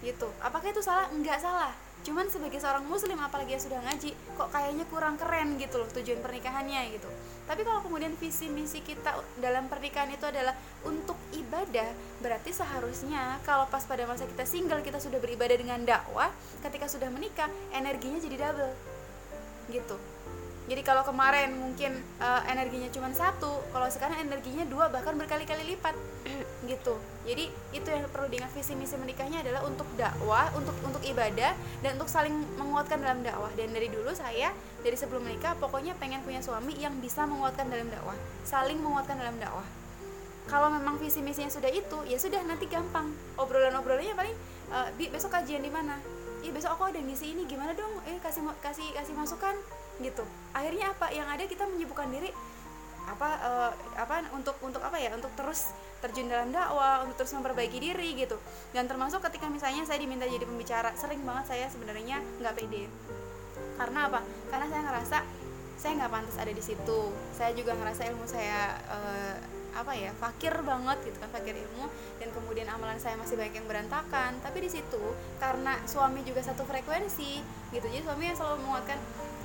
Gitu. Apakah itu salah? Enggak salah. Cuman sebagai seorang muslim apalagi yang sudah ngaji kok kayaknya kurang keren gitu loh tujuan pernikahannya gitu. Tapi kalau kemudian visi misi kita dalam pernikahan itu adalah untuk ibadah berarti seharusnya kalau pas pada masa kita single kita sudah beribadah dengan dakwah ketika sudah menikah energinya jadi double. Gitu jadi kalau kemarin mungkin eh, energinya cuma satu kalau sekarang energinya dua bahkan berkali-kali lipat. Gitu. Jadi itu yang perlu diingat visi misi menikahnya adalah untuk dakwah untuk untuk ibadah dan untuk saling menguatkan dalam dakwah. Dan dari dulu saya dari sebelum menikah pokoknya pengen punya suami yang bisa menguatkan dalam dakwah. Saling menguatkan dalam dakwah. Kalau memang visi misinya sudah itu ya sudah nanti gampang. Obrolan obrolannya paling bi besok kajian di mana? Ih besok aku ada ngisi ini gimana dong? Eh kasih kasih kasih masukan gitu. Akhirnya apa? Yang ada kita menyibukkan diri apa eh, apa untuk untuk apa ya? Untuk terus terjun dalam dakwah untuk terus memperbaiki diri gitu. Dan termasuk ketika misalnya saya diminta jadi pembicara sering banget saya sebenarnya nggak pede. Karena apa? Karena saya ngerasa saya nggak pantas ada di situ. Saya juga ngerasa ilmu saya eh, apa ya fakir banget gitu kan fakir ilmu. Dan kemudian amalan saya masih banyak yang berantakan. Tapi di situ karena suami juga satu frekuensi gitu. Jadi suami yang selalu menguatkan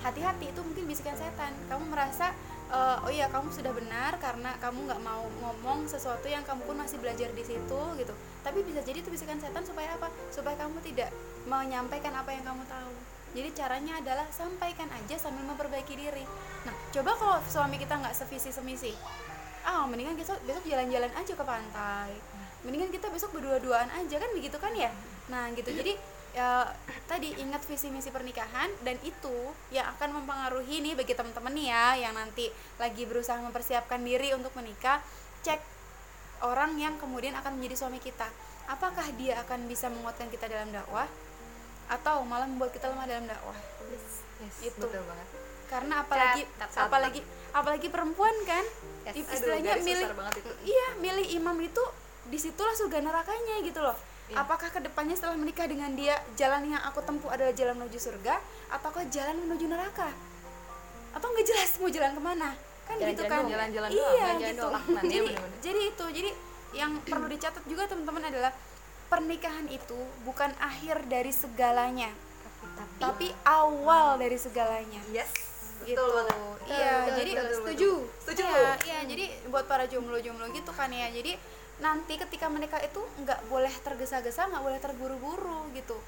hati-hati itu mungkin bisikan setan. Kamu merasa eh, oh iya kamu sudah benar karena kamu nggak mau ngomong sesuatu yang kamu pun masih belajar di situ gitu. Tapi bisa jadi itu bisikan setan supaya apa? Supaya kamu tidak menyampaikan apa yang kamu tahu. Jadi caranya adalah sampaikan aja sambil memperbaiki diri. Nah coba kalau suami kita nggak sevisi semisi ah mendingan besok besok jalan-jalan aja ke pantai. Mendingan kita besok berdua-duaan aja kan begitu kan ya? Nah gitu. Jadi ya, tadi ingat visi misi pernikahan dan itu yang akan mempengaruhi nih bagi teman-teman nih ya yang nanti lagi berusaha mempersiapkan diri untuk menikah cek orang yang kemudian akan menjadi suami kita. Apakah dia akan bisa menguatkan kita dalam dakwah atau malah membuat kita lemah dalam dakwah? Yes, Itu. betul banget. Karena apalagi catat. apalagi apalagi perempuan kan? Yes, aduh, istilahnya garis milih iya milih imam itu di situlah surga nerakanya gitu loh Iya. apakah ke depannya setelah menikah dengan dia jalan yang aku tempuh adalah jalan menuju surga ataukah jalan menuju neraka? Atau nggak jelas mau jalan ke mana? Kan Jalan-jalan gitu kan? Doang, jalan-jalan doang, iya jalan-jalan gitu doang. Laknat, iya jadi bener-bener. jadi itu. Jadi yang perlu dicatat juga teman-teman adalah pernikahan itu bukan akhir dari segalanya tapi, tapi awal dari segalanya. Yes gitu. betul banget. Iya Betul, jadi betul, betul, setuju. betul. setuju. Iya, iya jadi buat para jomblo-jomblo gitu kan ya. Jadi nanti ketika menikah itu nggak boleh tergesa-gesa nggak boleh terburu-buru gitu.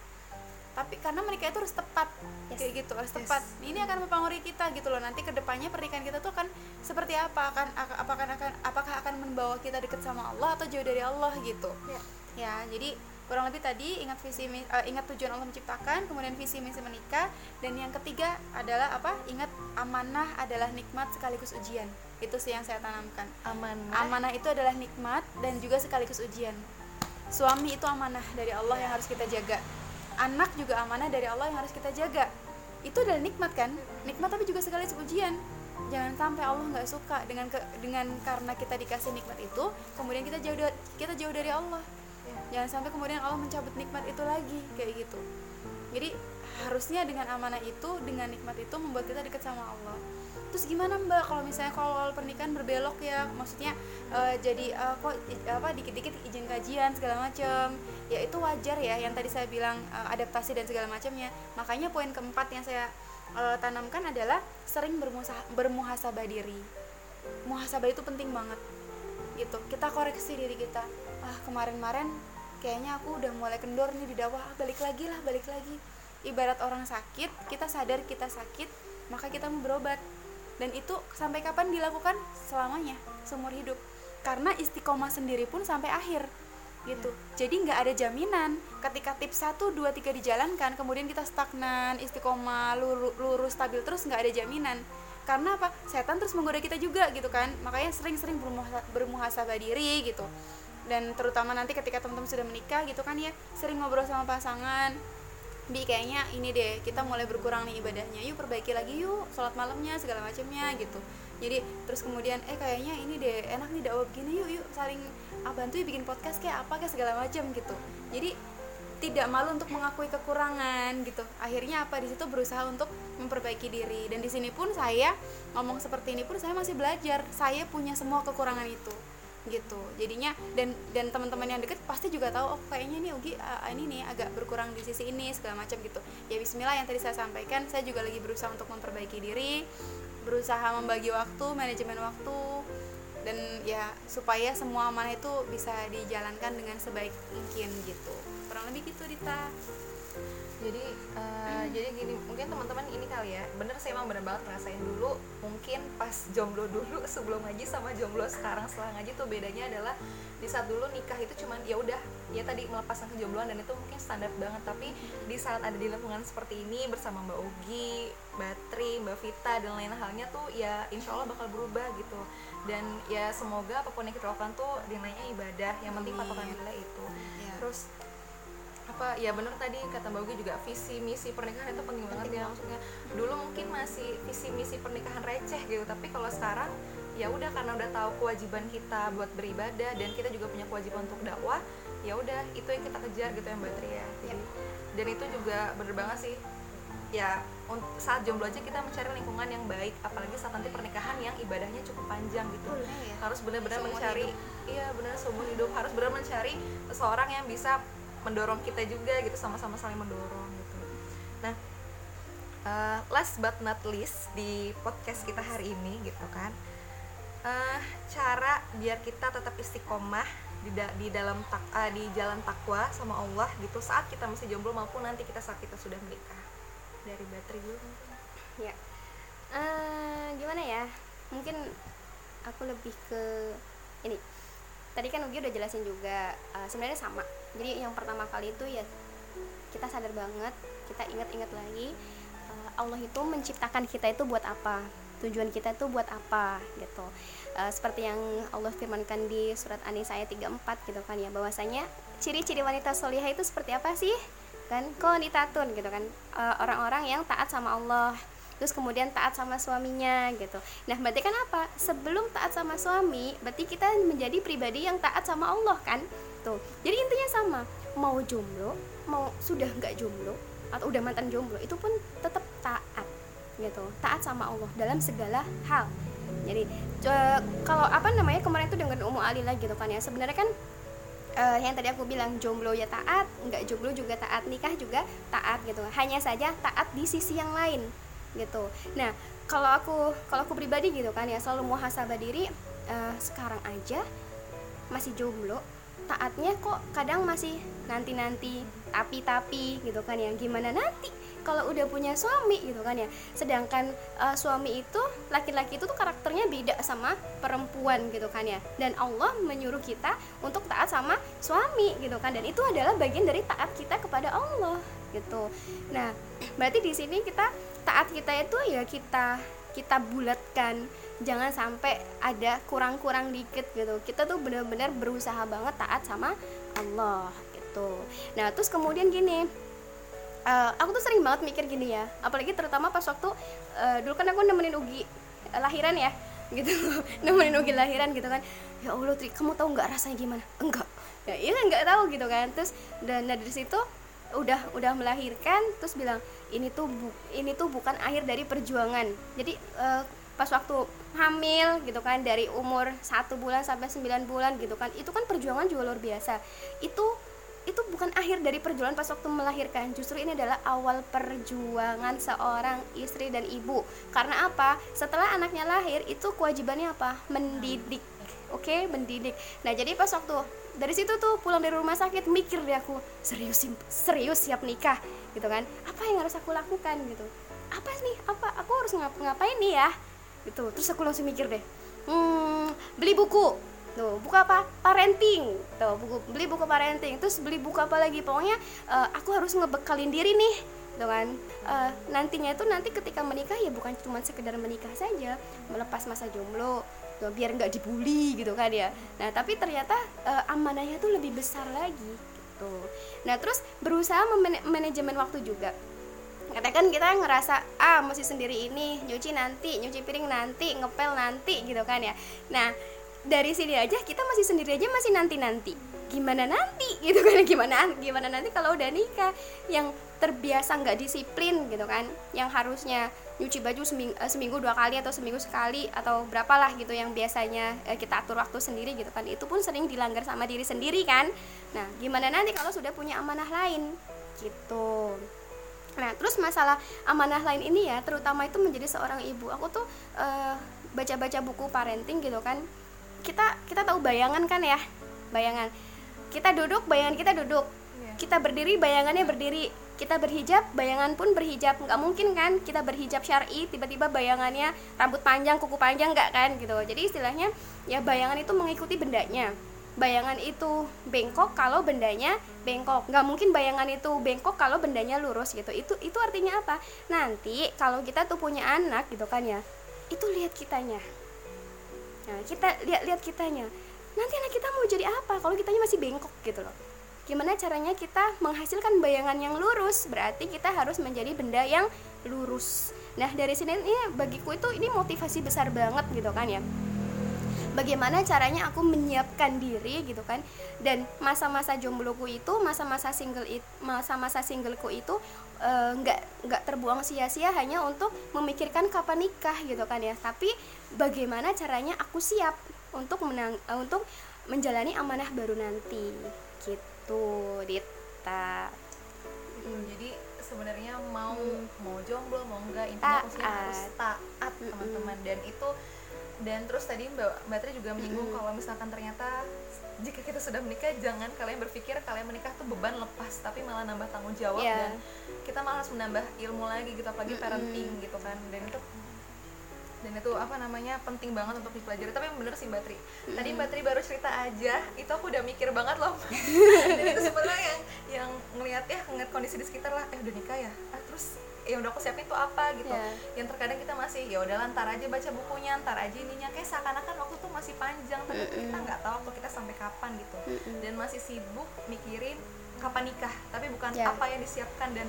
Tapi karena menikah itu harus tepat Yes. kayak gitu harus Yes. tepat. Ini akan mempengaruhi kita gitu loh. Nanti ke depannya pernikahan kita tuh akan seperti apa? Akan ak- apakah akan apakah akan membawa kita dekat sama Allah atau jauh dari Allah gitu? Ya. ya jadi kurang lebih tadi ingat visi eh, ingat tujuan Allah menciptakan kemudian visi misi menikah dan yang ketiga adalah apa? Ingat amanah adalah nikmat sekaligus ujian itu sih yang saya tanamkan. Aman amanah itu adalah nikmat dan juga sekaligus ujian. Suami itu amanah dari Allah yang harus kita jaga. Anak juga amanah dari Allah yang harus kita jaga. Itu adalah nikmat kan? Nikmat tapi juga sekaligus ujian. Jangan sampai Allah nggak suka dengan ke, dengan karena kita dikasih nikmat itu kemudian kita jauh da- kita jauh dari Allah. Jangan sampai kemudian Allah mencabut nikmat itu lagi kayak gitu. Jadi harusnya dengan amanah itu dengan nikmat itu membuat kita dekat sama Allah terus gimana mbak? Kalau misalnya kalau pernikahan berbelok ya maksudnya eh, jadi eh, kok apa dikit-dikit izin kajian segala macam ya itu wajar ya yang tadi saya bilang eh, adaptasi dan segala macamnya makanya poin keempat yang saya eh, tanamkan adalah sering bermuhasabah diri. Muhasabah itu penting banget gitu. Kita koreksi diri kita. Ah kemarin-kemarin kayaknya aku udah mulai kendor nih di dakwah. Ah, balik lagi lah balik lagi. Ibarat orang sakit kita sadar kita sakit maka kita mau berobat dan itu sampai kapan dilakukan? Selamanya seumur hidup. Karena istiqomah sendiri pun sampai akhir gitu. Jadi nggak ada jaminan. Ketika tips 1, 2, 3 dijalankan kemudian kita stagnan istiqomah luru- lurus stabil terus nggak ada jaminan. Karena apa? Setan terus menggoda kita juga gitu kan. Makanya sering-sering bermuha- bermuhasabah diri gitu. Dan terutama nanti ketika teman-teman sudah menikah gitu kan ya sering ngobrol sama pasangan bi kayaknya ini deh kita mulai berkurang nih ibadahnya. Yuk perbaiki lagi yuk sholat malamnya segala macamnya gitu. Jadi terus kemudian eh kayaknya ini deh enak nih dakwah begini yuk yuk saling ah bantu yuk bikin podcast kayak apa kayak segala macam gitu. Jadi tidak malu untuk mengakui kekurangan gitu. Akhirnya apa? Di situ berusaha untuk memperbaiki diri. Dan di sini pun saya ngomong seperti ini pun saya masih belajar. Saya punya semua kekurangan itu gitu. Jadinya dan dan teman-teman yang deket pasti juga tahu oh kayaknya nih Ugi uh, ini nih agak berkurang di sisi ini segala macam gitu. Ya Bismillah yang tadi saya sampaikan saya juga lagi berusaha untuk memperbaiki diri berusaha membagi waktu manajemen waktu dan ya supaya semua amanah itu bisa dijalankan dengan sebaik mungkin gitu. Kurang lebih gitu Dita jadi eh, jadi gini mungkin teman-teman ini kali ya bener saya emang bener banget ngerasain dulu mungkin pas jomblo dulu sebelum ngaji sama jomblo sekarang setelah ngaji tuh bedanya adalah di saat dulu nikah itu cuman ya udah ya tadi melepaskan kejombloan dan itu mungkin standar banget tapi di saat ada di lingkungan seperti ini bersama Mbak Ugi, Mbak Tri, Mbak Vita dan lain halnya tuh ya insya Allah bakal berubah gitu dan ya semoga apa pun yang kita lakukan tuh dinilainya ibadah yang penting patokan adalah itu Ya. terus apa ya bener tadi kata Mbak Ugi juga visi misi pernikahan itu penting banget ya. Maksudnya dulu mungkin masih visi misi pernikahan receh gitu. Tapi kalau sekarang ya udah karena udah tahu kewajiban kita buat beribadah dan kita juga punya kewajiban untuk dakwah ya udah itu yang kita kejar gitu ya Mbak Tri ya dan itu juga bener banget sih. Ya saat jomblo aja kita mencari lingkungan yang baik apalagi saat nanti pernikahan yang ibadahnya cukup panjang gitu. Ya. harus benar-benar mencari iya benar seumur hidup. Harus benar mencari seseorang yang bisa mendorong kita juga gitu sama-sama saling mendorong gitu. Nah eh, last but not least di podcast kita hari ini gitu kan eh, cara biar kita tetap istiqomah di, da- di dalam tak, eh, di jalan takwa sama Allah gitu saat kita masih jomblo maupun nanti kita saat kita sudah menikah. Dari bateri dulu. Ya. Eh, gimana ya? Mungkin aku lebih ke ini. Tadi kan Ugi udah jelasin juga eh, sebenarnya sama jadi yang pertama kali itu ya kita sadar banget kita ingat-ingat lagi eh, Allah itu menciptakan kita itu buat apa? Tujuan kita itu buat apa? Gitu. Eh, seperti yang Allah firmankan di surat An-Nisa ayat 34 gitu kan ya bahwasanya ciri-ciri wanita solihah itu seperti apa sih? Kan? Qanitatun gitu kan. Eh, orang-orang yang taat sama Allah terus kemudian taat sama suaminya gitu. Nah berarti kan apa? Sebelum taat sama suami berarti kita menjadi pribadi yang taat sama Allah kan tuh jadi intinya sama mau jomblo mau sudah nggak jomblo atau udah mantan jomblo itu pun tetap taat gitu taat sama Allah dalam segala hal jadi eh, kalau apa namanya kemarin tuh dengan Ummu Alila gitu kan ya sebenarnya kan eh, yang tadi aku bilang jomblo ya taat, nggak jomblo juga taat, nikah juga taat gitu. Hanya saja taat di sisi yang lain gitu. Nah, kalau aku kalau aku pribadi gitu kan ya selalu muhasabah diri eh, sekarang aja masih jomblo, taatnya kok kadang masih nanti-nanti, tapi-tapi gitu kan ya. Gimana nanti kalau udah punya suami gitu kan ya. Sedangkan eh, suami itu laki-laki itu tuh karakternya beda sama perempuan gitu kan ya. Dan Allah menyuruh kita untuk taat sama suami gitu kan. Dan itu adalah bagian dari taat kita kepada Allah gitu. Nah, berarti di sini kita taat kita itu ya kita kita bulatkan jangan sampai ada kurang-kurang dikit gitu. Kita tuh benar-benar berusaha banget taat sama Allah gitu. Nah terus kemudian gini eh, aku tuh sering banget mikir gini ya apalagi terutama pas waktu eh, dulu kan aku nemenin Ugi eh, lahiran ya gitu. Nemenin Ugi lahiran gitu kan. Ya Allah Tri kamu tahu nggak rasanya gimana? Enggak. Ya iya nggak tahu gitu kan. Terus dan dari situ udah udah melahirkan terus bilang ini tuh ini tuh bukan akhir dari perjuangan. Jadi eh, pas waktu hamil gitu kan dari umur satu bulan sampai 9 bulan gitu kan itu kan perjuangan juga luar biasa. Itu itu bukan akhir dari perjuangan pas waktu melahirkan justru ini adalah awal perjuangan seorang istri dan ibu. Karena apa? Setelah anaknya lahir itu kewajibannya apa? Mendidik oke? Mendidik. Nah jadi pas waktu dari situ tuh pulang dari rumah sakit mikir deh aku serius serius siap nikah? Gitu kan. Apa yang harus aku lakukan? Gitu. Apa nih apa? Aku harus ngap ngapain nih ya gitu terus aku langsung mikir deh. Hmm beli buku. Tuh buku apa? Parenting tuh buku beli buku parenting terus beli buku apa lagi? Pokoknya uh, aku harus ngebekalin diri nih kan? Uh, nantinya itu nanti ketika menikah ya bukan cuma sekedar menikah saja. Melepas masa jomblo tuh, biar nggak dibully gitu kan ya. Nah tapi ternyata uh, amanahnya tuh lebih besar lagi gitu. Nah terus berusaha manajemen waktu juga katakan kita ngerasa ah masih sendiri ini nyuci nanti nyuci piring nanti ngepel nanti gitu kan ya. Nah dari sini aja kita masih sendiri aja masih nanti nanti gimana nanti? Gitu kan gimana gimana nanti kalau udah nikah? Yang terbiasa nggak disiplin gitu kan. Yang harusnya nyuci baju seminggu, eh, seminggu dua kali atau seminggu sekali atau berapalah gitu yang biasanya eh, kita atur waktu sendiri gitu kan. Itu pun sering dilanggar sama diri sendiri kan. Nah gimana nanti kalau sudah punya amanah lain? Gitu nah terus masalah amanah lain ini ya terutama itu menjadi seorang ibu. Aku tuh uh, baca-baca buku parenting gitu kan. Kita kita tahu bayangan kan ya? Bayangan. Kita duduk bayangan kita duduk. Iya. kita berdiri bayangannya berdiri. Kita berhijab bayangan pun berhijab. Nggak mungkin kan kita berhijab syari tiba-tiba bayangannya rambut panjang kuku panjang nggak kan gitu. Jadi istilahnya ya bayangan itu mengikuti bendanya. Bayangan itu bengkok kalau bendanya bengkok nggak mungkin bayangan itu bengkok kalau bendanya lurus gitu. Itu itu artinya apa? Nanti kalau kita tuh punya anak gitu kan ya itu lihat kitanya. Nah kita lihat lihat kitanya. Nanti anak kita mau jadi apa kalau kitanya masih bengkok gitu loh? Gimana caranya kita menghasilkan bayangan yang lurus? Berarti kita harus menjadi benda yang lurus. Nah dari sini ini bagiku itu ini motivasi besar banget gitu kan ya bagaimana caranya aku menyiapkan diri gitu kan. Dan masa-masa jombloku itu masa-masa single it masa-masa singleku itu eh, nggak uh, nggak terbuang sia-sia hanya untuk memikirkan kapan nikah gitu kan ya. Tapi bagaimana caranya aku siap untuk menang uh, untuk menjalani amanah baru nanti. Gitu Dita. Hmm, jadi sebenarnya mau hmm. mau jomblo mau enggak intinya harus taat teman-teman. Dan itu dan terus tadi mbak mbak Tri juga menyinggung kalau misalkan ternyata jika kita sudah menikah jangan kalian berpikir kalian menikah tuh beban lepas tapi malah nambah tanggung jawab yeah. dan kita malah harus menambah ilmu lagi gitu apalagi mm -hmm. parenting gitu kan. Dan itu dan itu apa namanya penting banget untuk dipelajari. Tapi bener sih mbak Tri. Tadi mbak Tri baru cerita aja itu aku udah mikir banget loh. Dan itu sebenarnya yang yang ngelihat ya ngeliat kondisi di sekitar lah eh udah nikah ya? Ah, terus yang udah aku siapin tuh apa gitu yeah. yang terkadang kita masih ya udah lantar aja baca bukunya ntar aja ininya kayak seakan-akan waktu tuh masih panjang tapi mm -hmm. kita nggak tahu waktu kita sampai kapan gitu mm -hmm. dan masih sibuk mikirin kapan nikah tapi bukan yeah. apa yang disiapkan dan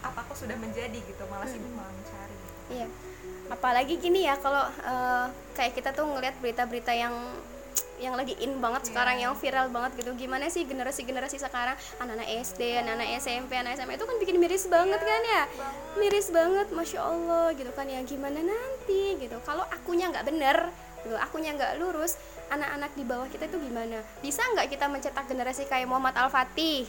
apa aku sudah menjadi gitu malah sibuk malah mencari gitu. iya apalagi gini ya kalau uh, kayak kita tuh ngelihat berita-berita yang yang lagi in banget yeah. sekarang yang viral banget gitu. Gimana sih generasi generasi sekarang? Anak-anak SD anak-anak SMP anak SMA itu kan bikin miris banget yeah, kan ya? banget. miris banget masya Allah gitu kan ya. Gimana nanti gitu. Kalau akunya nggak bener gitu akunya nggak lurus anak-anak di bawah kita itu gimana? Bisa nggak kita mencetak generasi kayak Muhammad Al Fatih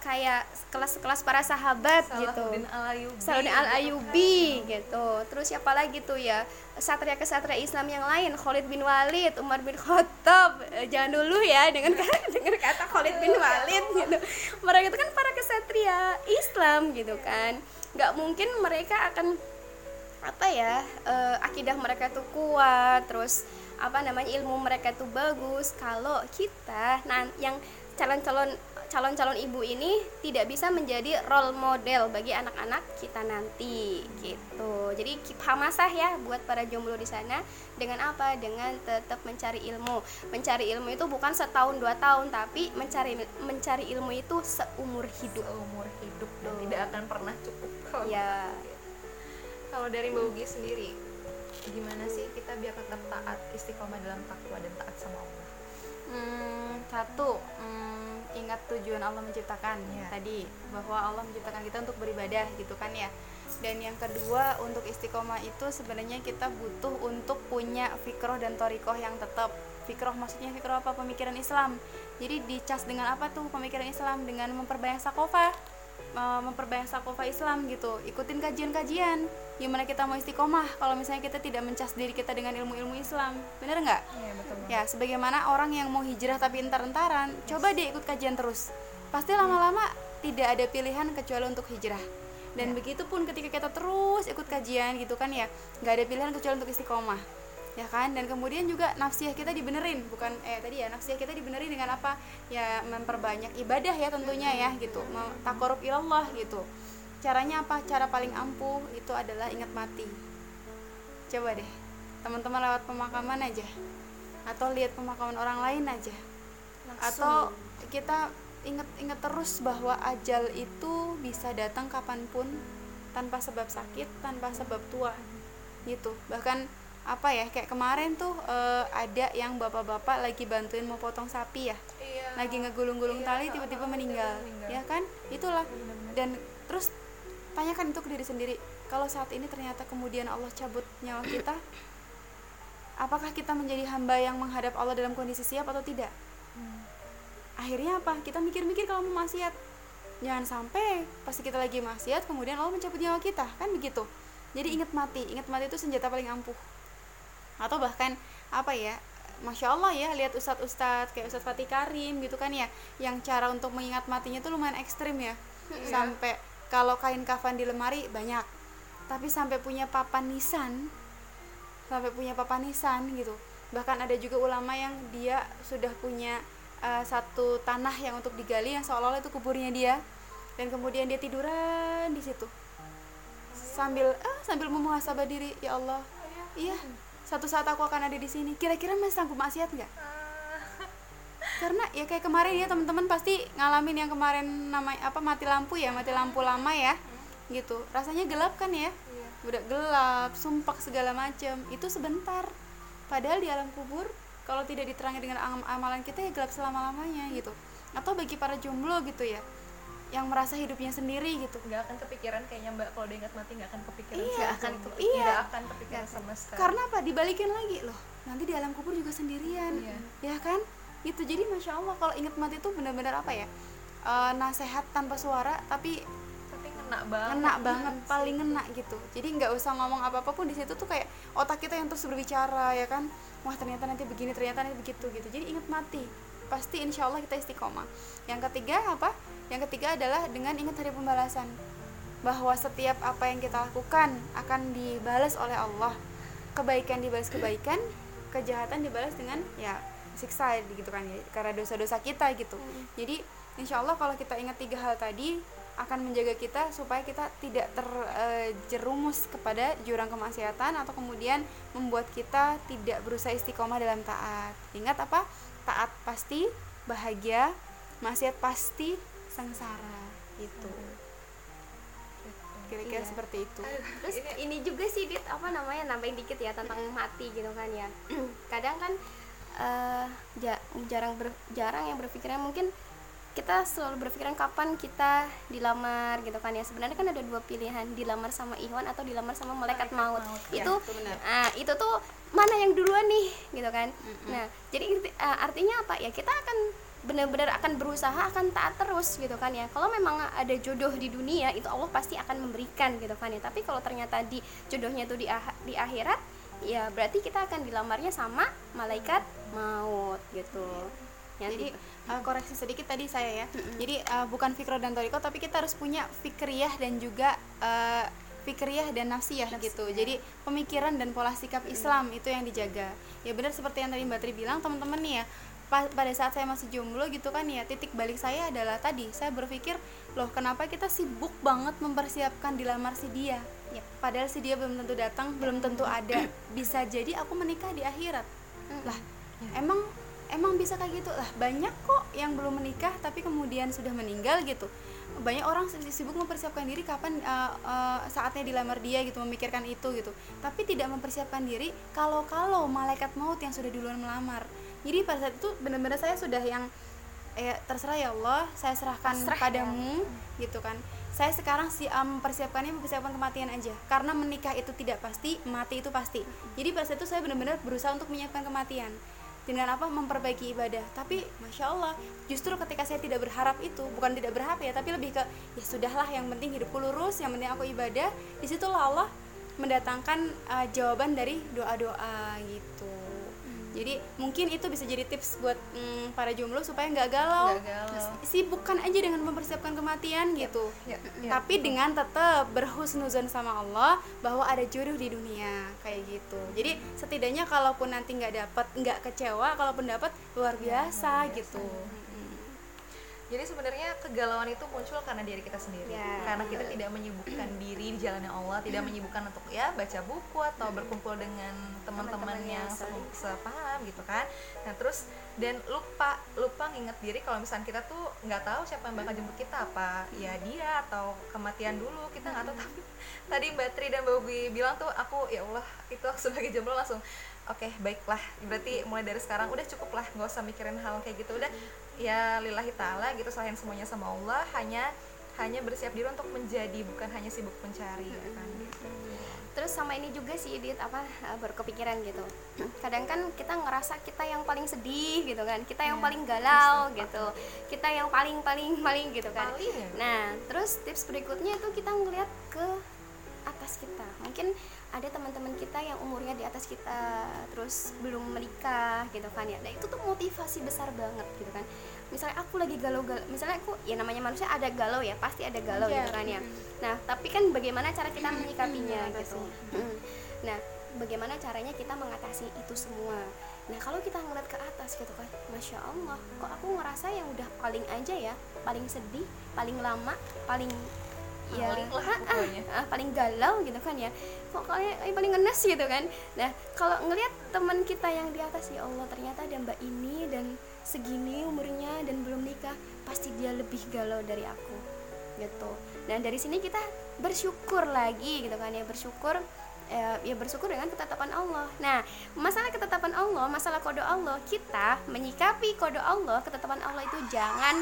kayak kelas-kelas para sahabat Salahuddin gitu. Al-Ayubi. Salahuddin Al-Ayubi gitu. Terus siapa lagi tuh ya? Satria-kesatria Islam yang lain, Khalid bin Walid, Umar bin Khattab. Eh, jangan dulu ya dengan kata dengan kata Khalid bin Walid gitu. Mereka itu kan para kesatria Islam gitu kan. Nggak mungkin mereka akan apa ya? Uh, akidah mereka tuh kuat, terus apa namanya ilmu mereka tuh bagus kalau kita nah yang calon-calon calon-calon ibu ini tidak bisa menjadi role model bagi anak-anak kita nanti gitu. Jadi hamasah ya buat para jomblo di sana dengan apa? Dengan tetap mencari ilmu. Mencari ilmu itu bukan setahun dua tahun tapi mencari mencari ilmu itu seumur hidup. Seumur hidup dan tidak akan pernah cukup. Kalau ya. Kalau dari Mbak Ugi sendiri gimana sih kita biar tetap taat istiqomah dalam takwa dan taat sama Allah Hmm, satu hmm, ingat tujuan Allah menciptakan Iya. tadi bahwa Allah menciptakan kita untuk beribadah gitu kan ya. Dan yang kedua untuk istiqomah itu sebenarnya kita butuh untuk punya fikroh dan torikoh yang tetap. Fikroh maksudnya fikroh apa? Pemikiran Islam. Jadi dicas dengan apa tuh pemikiran Islam? Dengan memperbanyak sakofa eh, memperbanyak sakofa Islam gitu. Ikutin kajian-kajian gimana kita mau istiqomah kalau misalnya kita tidak mencas diri kita dengan ilmu-ilmu Islam bener nggak iya betul Ya, sebagaimana orang yang mau hijrah tapi entar-entaran, coba dia ikut kajian terus. Pasti lama-lama tidak ada pilihan kecuali untuk hijrah. Dan begitu pun ketika kita terus ikut kajian gitu kan ya, nggak ada pilihan kecuali untuk istiqomah. Ya kan? Dan kemudian juga nafsiyah kita dibenerin, bukan eh tadi ya, nafsiyah kita dibenerin dengan apa? Ya memperbanyak ibadah ya tentunya ya gitu. Takorup ilallah gitu. Caranya apa? Cara paling ampuh itu adalah ingat mati. Coba deh, teman-teman lewat pemakaman aja. Atau lihat pemakaman orang lain aja. Atau kita ingat-ingat terus bahwa ajal itu bisa datang kapan pun tanpa sebab sakit tanpa sebab tua. Gitu. Bahkan apa ya kayak kemarin tuh eh, ada yang bapak-bapak lagi bantuin mau potong sapi ya. Iya. Lagi ngegulung-gulung tali tiba-tiba meninggal. ya kan? Itulah. Dan terus tanyakan itu ke diri sendiri kalau saat ini ternyata kemudian Allah cabut nyawa kita apakah kita menjadi hamba yang menghadap Allah dalam kondisi siap atau tidak? Akhirnya apa? Kita mikir-mikir kalau mau maksiat. Jangan sampai pasti kita lagi maksiat kemudian Allah mencabut nyawa kita. Kan begitu? Jadi ingat mati. Ingat mati itu senjata paling ampuh. Atau bahkan apa ya Masya Allah ya lihat ustadz-ustadz kayak Ustadz Fatih Karim gitu kan ya yang cara untuk mengingat matinya tuh lumayan ekstrim ya. Sampai kalau kain kafan di lemari banyak. Tapi sampai punya papan nisan sampai punya papan nisan gitu. Bahkan ada juga ulama yang dia sudah punya uh, satu tanah yang untuk digali yang seolah-olah itu kuburnya dia. Dan kemudian dia tiduran di situ. Sambil ah sambil memuhasabah diri ya Allah iya satu saat aku akan ada di sini. Kira-kira masih sanggup maksiat nggak karena ya kayak kemarin ya teman-teman pasti ngalamin yang kemarin namanya apa mati lampu ya mati lampu lama ya gitu. Rasanya gelap kan ya? Udah gelap sumpah segala macem. Itu sebentar. Padahal di alam kubur kalau tidak diterangi dengan am- amalan kita ya gelap selama lamanya gitu. Atau bagi para jomblo gitu ya yang merasa hidupnya sendiri gitu. Nggak akan kepikiran kayaknya mbak kalau ingat mati nggak akan kepikiran Iya, akan kepikiran, Iya. nggak akan kepikiran sama sekali. Karena apa? Dibalikin lagi loh. Nanti di alam kubur juga sendirian. Iya. ya kan gitu jadi masya allah kalau inget mati itu benar-benar apa ya Eh nasehat tanpa suara tapi tapi ngena banget. ngena banget paling ngena gitu. Jadi nggak usah ngomong apa apa pun di situ tuh kayak otak kita yang terus berbicara ya kan? Wah ternyata nanti begini ternyata nanti begitu gitu. Jadi ingat mati pasti insya Allah kita istiqomah. Yang ketiga apa? Yang ketiga adalah dengan ingat hari pembalasan bahwa setiap apa yang kita lakukan akan dibalas oleh Allah. Kebaikan dibalas kebaikan kejahatan dibalas dengan ya siksa gitu kan ya karena dosa-dosa kita gitu. Jadi insya Allah kalau kita ingat tiga hal tadi akan menjaga kita supaya kita tidak terjerumus kepada jurang kemaksiatan atau kemudian membuat kita tidak berusaha istiqomah dalam taat. Ingat apa? Taat pasti bahagia maksiat pasti sengsara gitu. Kira-kira Iya. seperti itu. Terus? ini juga sih dit apa namanya nambahin dikit ya tentang mati gitu kan ya. Kadang kan eh, ja- jarang ber- jarang yang berpikiran mungkin kita selalu berpikiran kapan kita dilamar gitu kan ya. Sebenarnya kan ada dua pilihan dilamar sama Ikhwan atau dilamar sama malaikat, maut, Ya, itu itu benar. ah, itu tuh mana yang duluan nih gitu kan. Nah jadi ah, artinya apa? Ya kita akan benar-benar akan berusaha akan taat terus gitu kan ya. Kalau memang ada jodoh di dunia itu Allah pasti akan memberikan gitu kan ya. Tapi kalau ternyata di jodohnya itu di ah- di akhirat ya berarti kita akan dilamarnya sama malaikat maut gitu. Ya, jadi uh, koreksi sedikit tadi saya ya. Jadi uh, bukan fikro dan toriko tapi kita harus punya fikriyah dan juga uh, fikriyah dan nafsiyah gitu. Jadi pemikiran dan pola sikap Islam itu yang dijaga. Ya benar seperti yang tadi Mbak Tri bilang teman-teman nih ya pa- pada saat saya masih jomblo gitu kan ya titik balik saya adalah tadi saya berpikir loh kenapa kita sibuk banget mempersiapkan dilamar si dia Yap. padahal si dia belum tentu datang belum tentu ada. Bisa jadi aku menikah di akhirat. Lah emang emang bisa kayak gitu? Lah banyak kok yang belum menikah tapi kemudian sudah meninggal gitu. Banyak orang sibuk mempersiapkan diri kapan uh, uh, saatnya dilamar dia gitu memikirkan itu gitu. Tapi tidak mempersiapkan diri kalau kalau malaikat maut yang sudah duluan melamar. Jadi pada saat itu benar-benar saya sudah yang eh terserah ya Allah saya serahkan Pasrah ya. padamu gitu kan saya sekarang sih um, mempersiapkannya mempersiapkan kematian aja. Karena menikah itu tidak pasti mati itu pasti. Jadi saat itu saya benar-benar berusaha untuk menyiapkan kematian. Dengan apa? Memperbaiki ibadah. Tapi masya Allah justru ketika saya tidak berharap itu bukan tidak berharap ya tapi lebih ke ya sudahlah yang penting hidupku lurus yang penting aku ibadah. Di situlah Allah mendatangkan uh, jawaban dari doa-doa gitu jadi mungkin itu bisa jadi tips buat mm, para jomblo supaya nggak galau, Nggak galau. sibukkan aja dengan mempersiapkan kematian gitu. ya, ya. tapi dengan tetap berhusnuzon sama Allah bahwa ada jodoh di dunia kayak gitu. Jadi setidaknya kalaupun nanti nggak dapat nggak kecewa kalaupun dapat luar biasa. gitu Jadi sebenarnya kegalauan itu muncul karena diri kita sendiri. Ya, karena kita tidak menyibukkan diri di jalannya Allah, tidak menyibukkan untuk ya baca buku atau berkumpul dengan teman-teman yang yang se- sepaham gitu kan. Nah, terus dan lupa lupa nginget diri kalau misalnya kita tuh nggak tahu siapa yang bakal jemput kita apa. Ya dia atau kematian dulu kita nggak tahu. Tapi tadi Mbak Tri dan Mbak Ugi bilang tuh aku ya Allah itu sebagai jomblo langsung oke baiklah berarti mulai dari sekarang udah cukup lah nggak usah mikirin hal kayak gitu. Udah ya lillahi ta'ala gitu selain semuanya sama Allah hanya hanya bersiap diri untuk menjadi bukan hanya sibuk mencari ya kan? Terus sama ini juga sih Dit apa eh, baru kepikiran gitu. Kadang kan kita ngerasa kita yang paling sedih gitu kan kita yang Ya, paling galau gitu. Kita yang paling paling paling gitu kan. Paling ya? nah terus tips berikutnya itu kita ngeliat ke atas kita. Mungkin ada teman-teman kita yang umurnya di atas kita terus belum menikah gitu kan ya. Nah itu tuh motivasi besar banget gitu kan misalnya aku lagi galau-galau misalnya aku ya namanya manusia ada galau ya pasti ada galau Iya. gitu kan ya. Nah tapi kan bagaimana cara kita menyikapinya gitu. Mm. nah bagaimana caranya kita mengatasi itu semua? Nah kalau kita ngeliat ke atas gitu kan masya allah kok aku ngerasa yang udah paling aja ya paling sedih paling lama paling ya Paling lah ah, ah, ah, paling galau gitu kan ya. Kok kayak eh, paling ngenes gitu kan. Nah kalau ngelihat teman kita yang di atas ya Allah ternyata ada mbak ini dan segini umurnya dan belum nikah pasti dia lebih galau dari aku gitu dan dari sini kita bersyukur lagi gitu kan ya bersyukur eh, ya bersyukur dengan ketetapan Allah. Nah, masalah ketetapan Allah, masalah kode Allah, kita menyikapi kode Allah, ketetapan Allah itu jangan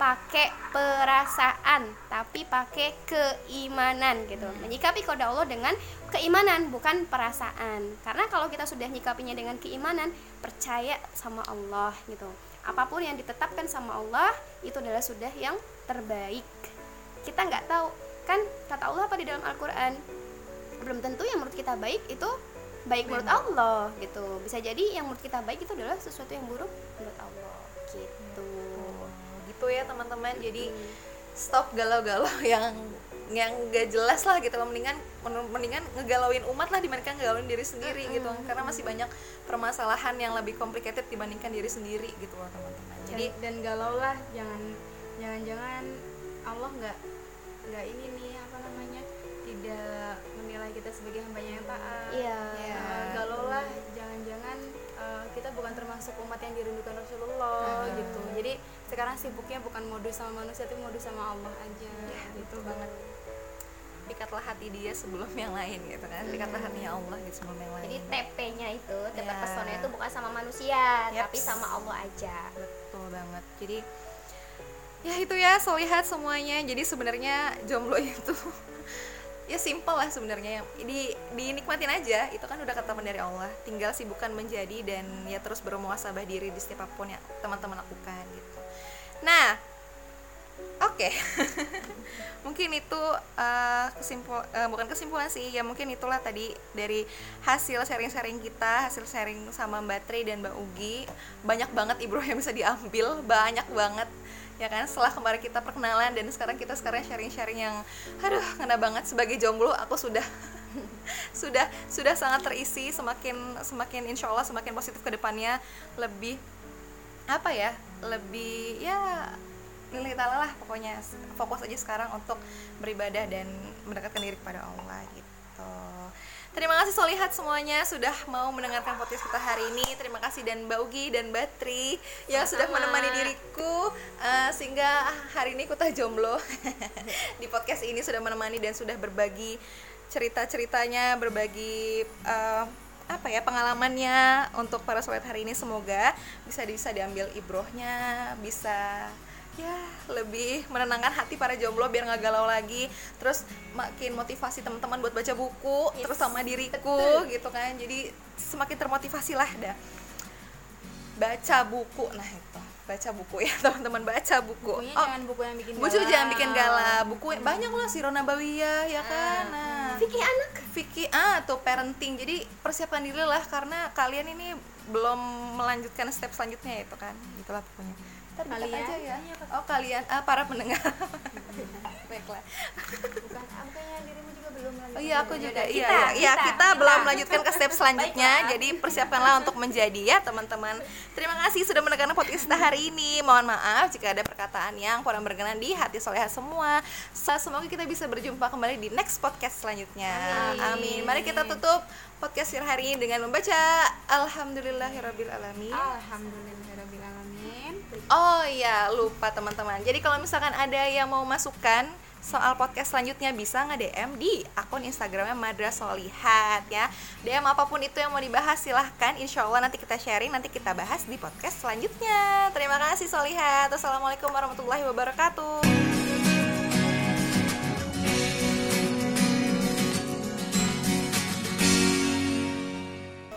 pakai perasaan tapi pakai keimanan gitu. Menyikapi kode Allah dengan keimanan bukan perasaan. Karena kalau kita sudah nyikapinya dengan keimanan percaya sama Allah gitu. Apa pun yang ditetapkan sama Allah itu adalah sudah yang terbaik. Kita nggak tahu kan kata Allah apa di dalam Al-Quran? Belum tentu yang menurut kita baik itu baik menurut Allah gitu. Bisa jadi yang menurut kita baik itu adalah sesuatu yang buruk menurut Allah gitu gitu ya teman-teman. Jadi stop galau-galau yang yang gak jelas lah gitu. Mendingan men- mendingan ngegalauin umat lah dibandingkan ngegalauin diri sendiri gitu. Karena masih banyak permasalahan yang lebih complicated dibandingkan diri sendiri gitu loh teman-teman. Jadi jadi dan galau lah. Jangan jangan-jangan Allah nggak nggak ini nih apa namanya tidak menilai kita sebagai hambanya yang taat. Iya. Eh, galau lah kita bukan termasuk umat yang dirindukan Rasulullah gitu. Jadi sekarang sibuknya bukan modus sama manusia tapi modus sama Allah aja gitu. banget. Pikatlah hati dia sebelum yang lain gitu kan. Pikatlah hatinya Allah gitu sebelum yang lain. Jadi TP-nya itu, TP Ya. pesona itu bukan sama manusia, Yaps. tapi sama Allah aja. betul banget. Jadi ya itu ya solihat semuanya. Jadi sebenarnya jomblo itu ya simpel lah sebenarnya. Di dinikmatin aja. Itu kan udah ketetapan dari Allah. Tinggal sibukkan menjadi dan ya terus bermuasabah diri di setiap apa pun yang teman-teman lakukan gitu. Nah oke. Mungkin itu eh, kesimpul eh, bukan kesimpulan sih. Ya mungkin itulah tadi dari hasil sharing-sharing kita hasil sharing sama Mbak Tri dan Mbak Ugi. Banyak banget ibro yang bisa diambil. Banyak banget ya kan setelah kemarin kita perkenalan dan sekarang kita sekarang sharing-sharing yang aduh kena banget sebagai jomblo aku sudah sudah sudah sangat terisi semakin semakin insya Allah semakin positif ke depannya. Lebih apa ya lebih ya lillahi ta'ala lah pokoknya fokus aja sekarang untuk beribadah dan mendekatkan diri kepada Allah gitu Terima kasih Solihat semuanya sudah mau mendengarkan podcast kita hari ini. Terima kasih dan Mbak Ugi dan Mbak Tri yang sudah menemani diriku uh, sehingga hari ini kutah jomblo. Di podcast ini sudah menemani dan sudah berbagi cerita-ceritanya, berbagi uh, apa ya pengalamannya untuk para sobat hari ini. Semoga bisa bisa diambil ibrohnya bisa ya lebih menenangkan hati para jomblo biar nggak galau lagi. Terus makin motivasi teman-teman buat baca buku Yes. terus sama diriku Betul. gitu kan. Jadi semakin termotivasi lah dah. Baca buku nah itu. Baca buku ya teman-teman baca buku. Bukunya oh jangan buku yang bikin buku jangan bikin galau. Buku banyak loh Sirona Nabawiyah ya kan? nah. Vicky anak? Vicky ah tuh parenting. Jadi persiapkan diri lah karena kalian ini belum melanjutkan step selanjutnya itu kan. Gitulah pokoknya Dikat Kalian? aja ya. Oh kalian. Ah para pendengar. Baiklah. Bukan bukannya dirimu juga belum lanjut. Oh iya aku juga. Kita, iya iya iya, kita, kita, kita. belum melanjutkan ke step selanjutnya. Baiklah. jadi persiapkanlah untuk menjadi ya teman-teman. Terima kasih sudah mendengarkan podcast kita hari ini. Mohon maaf jika ada perkataan yang kurang berkenan di hati soleha semua. Semoga kita bisa berjumpa kembali di next podcast selanjutnya. Amin, mari kita tutup podcast kita hari ini dengan membaca alhamdulillahirobbilalamin Alhamdulillahirobbilalamin Oh iya, lupa teman-teman. Jadi kalau misalkan ada yang mau masukkan soal podcast selanjutnya bisa nge-DM di akun Instagramnya Madras Solihat ya. DM apa pun itu yang mau dibahas silahkan. Insya Allah nanti kita sharing, nanti kita bahas di podcast selanjutnya. Terima kasih Solihat. Assalamualaikum warahmatullahi wabarakatuh.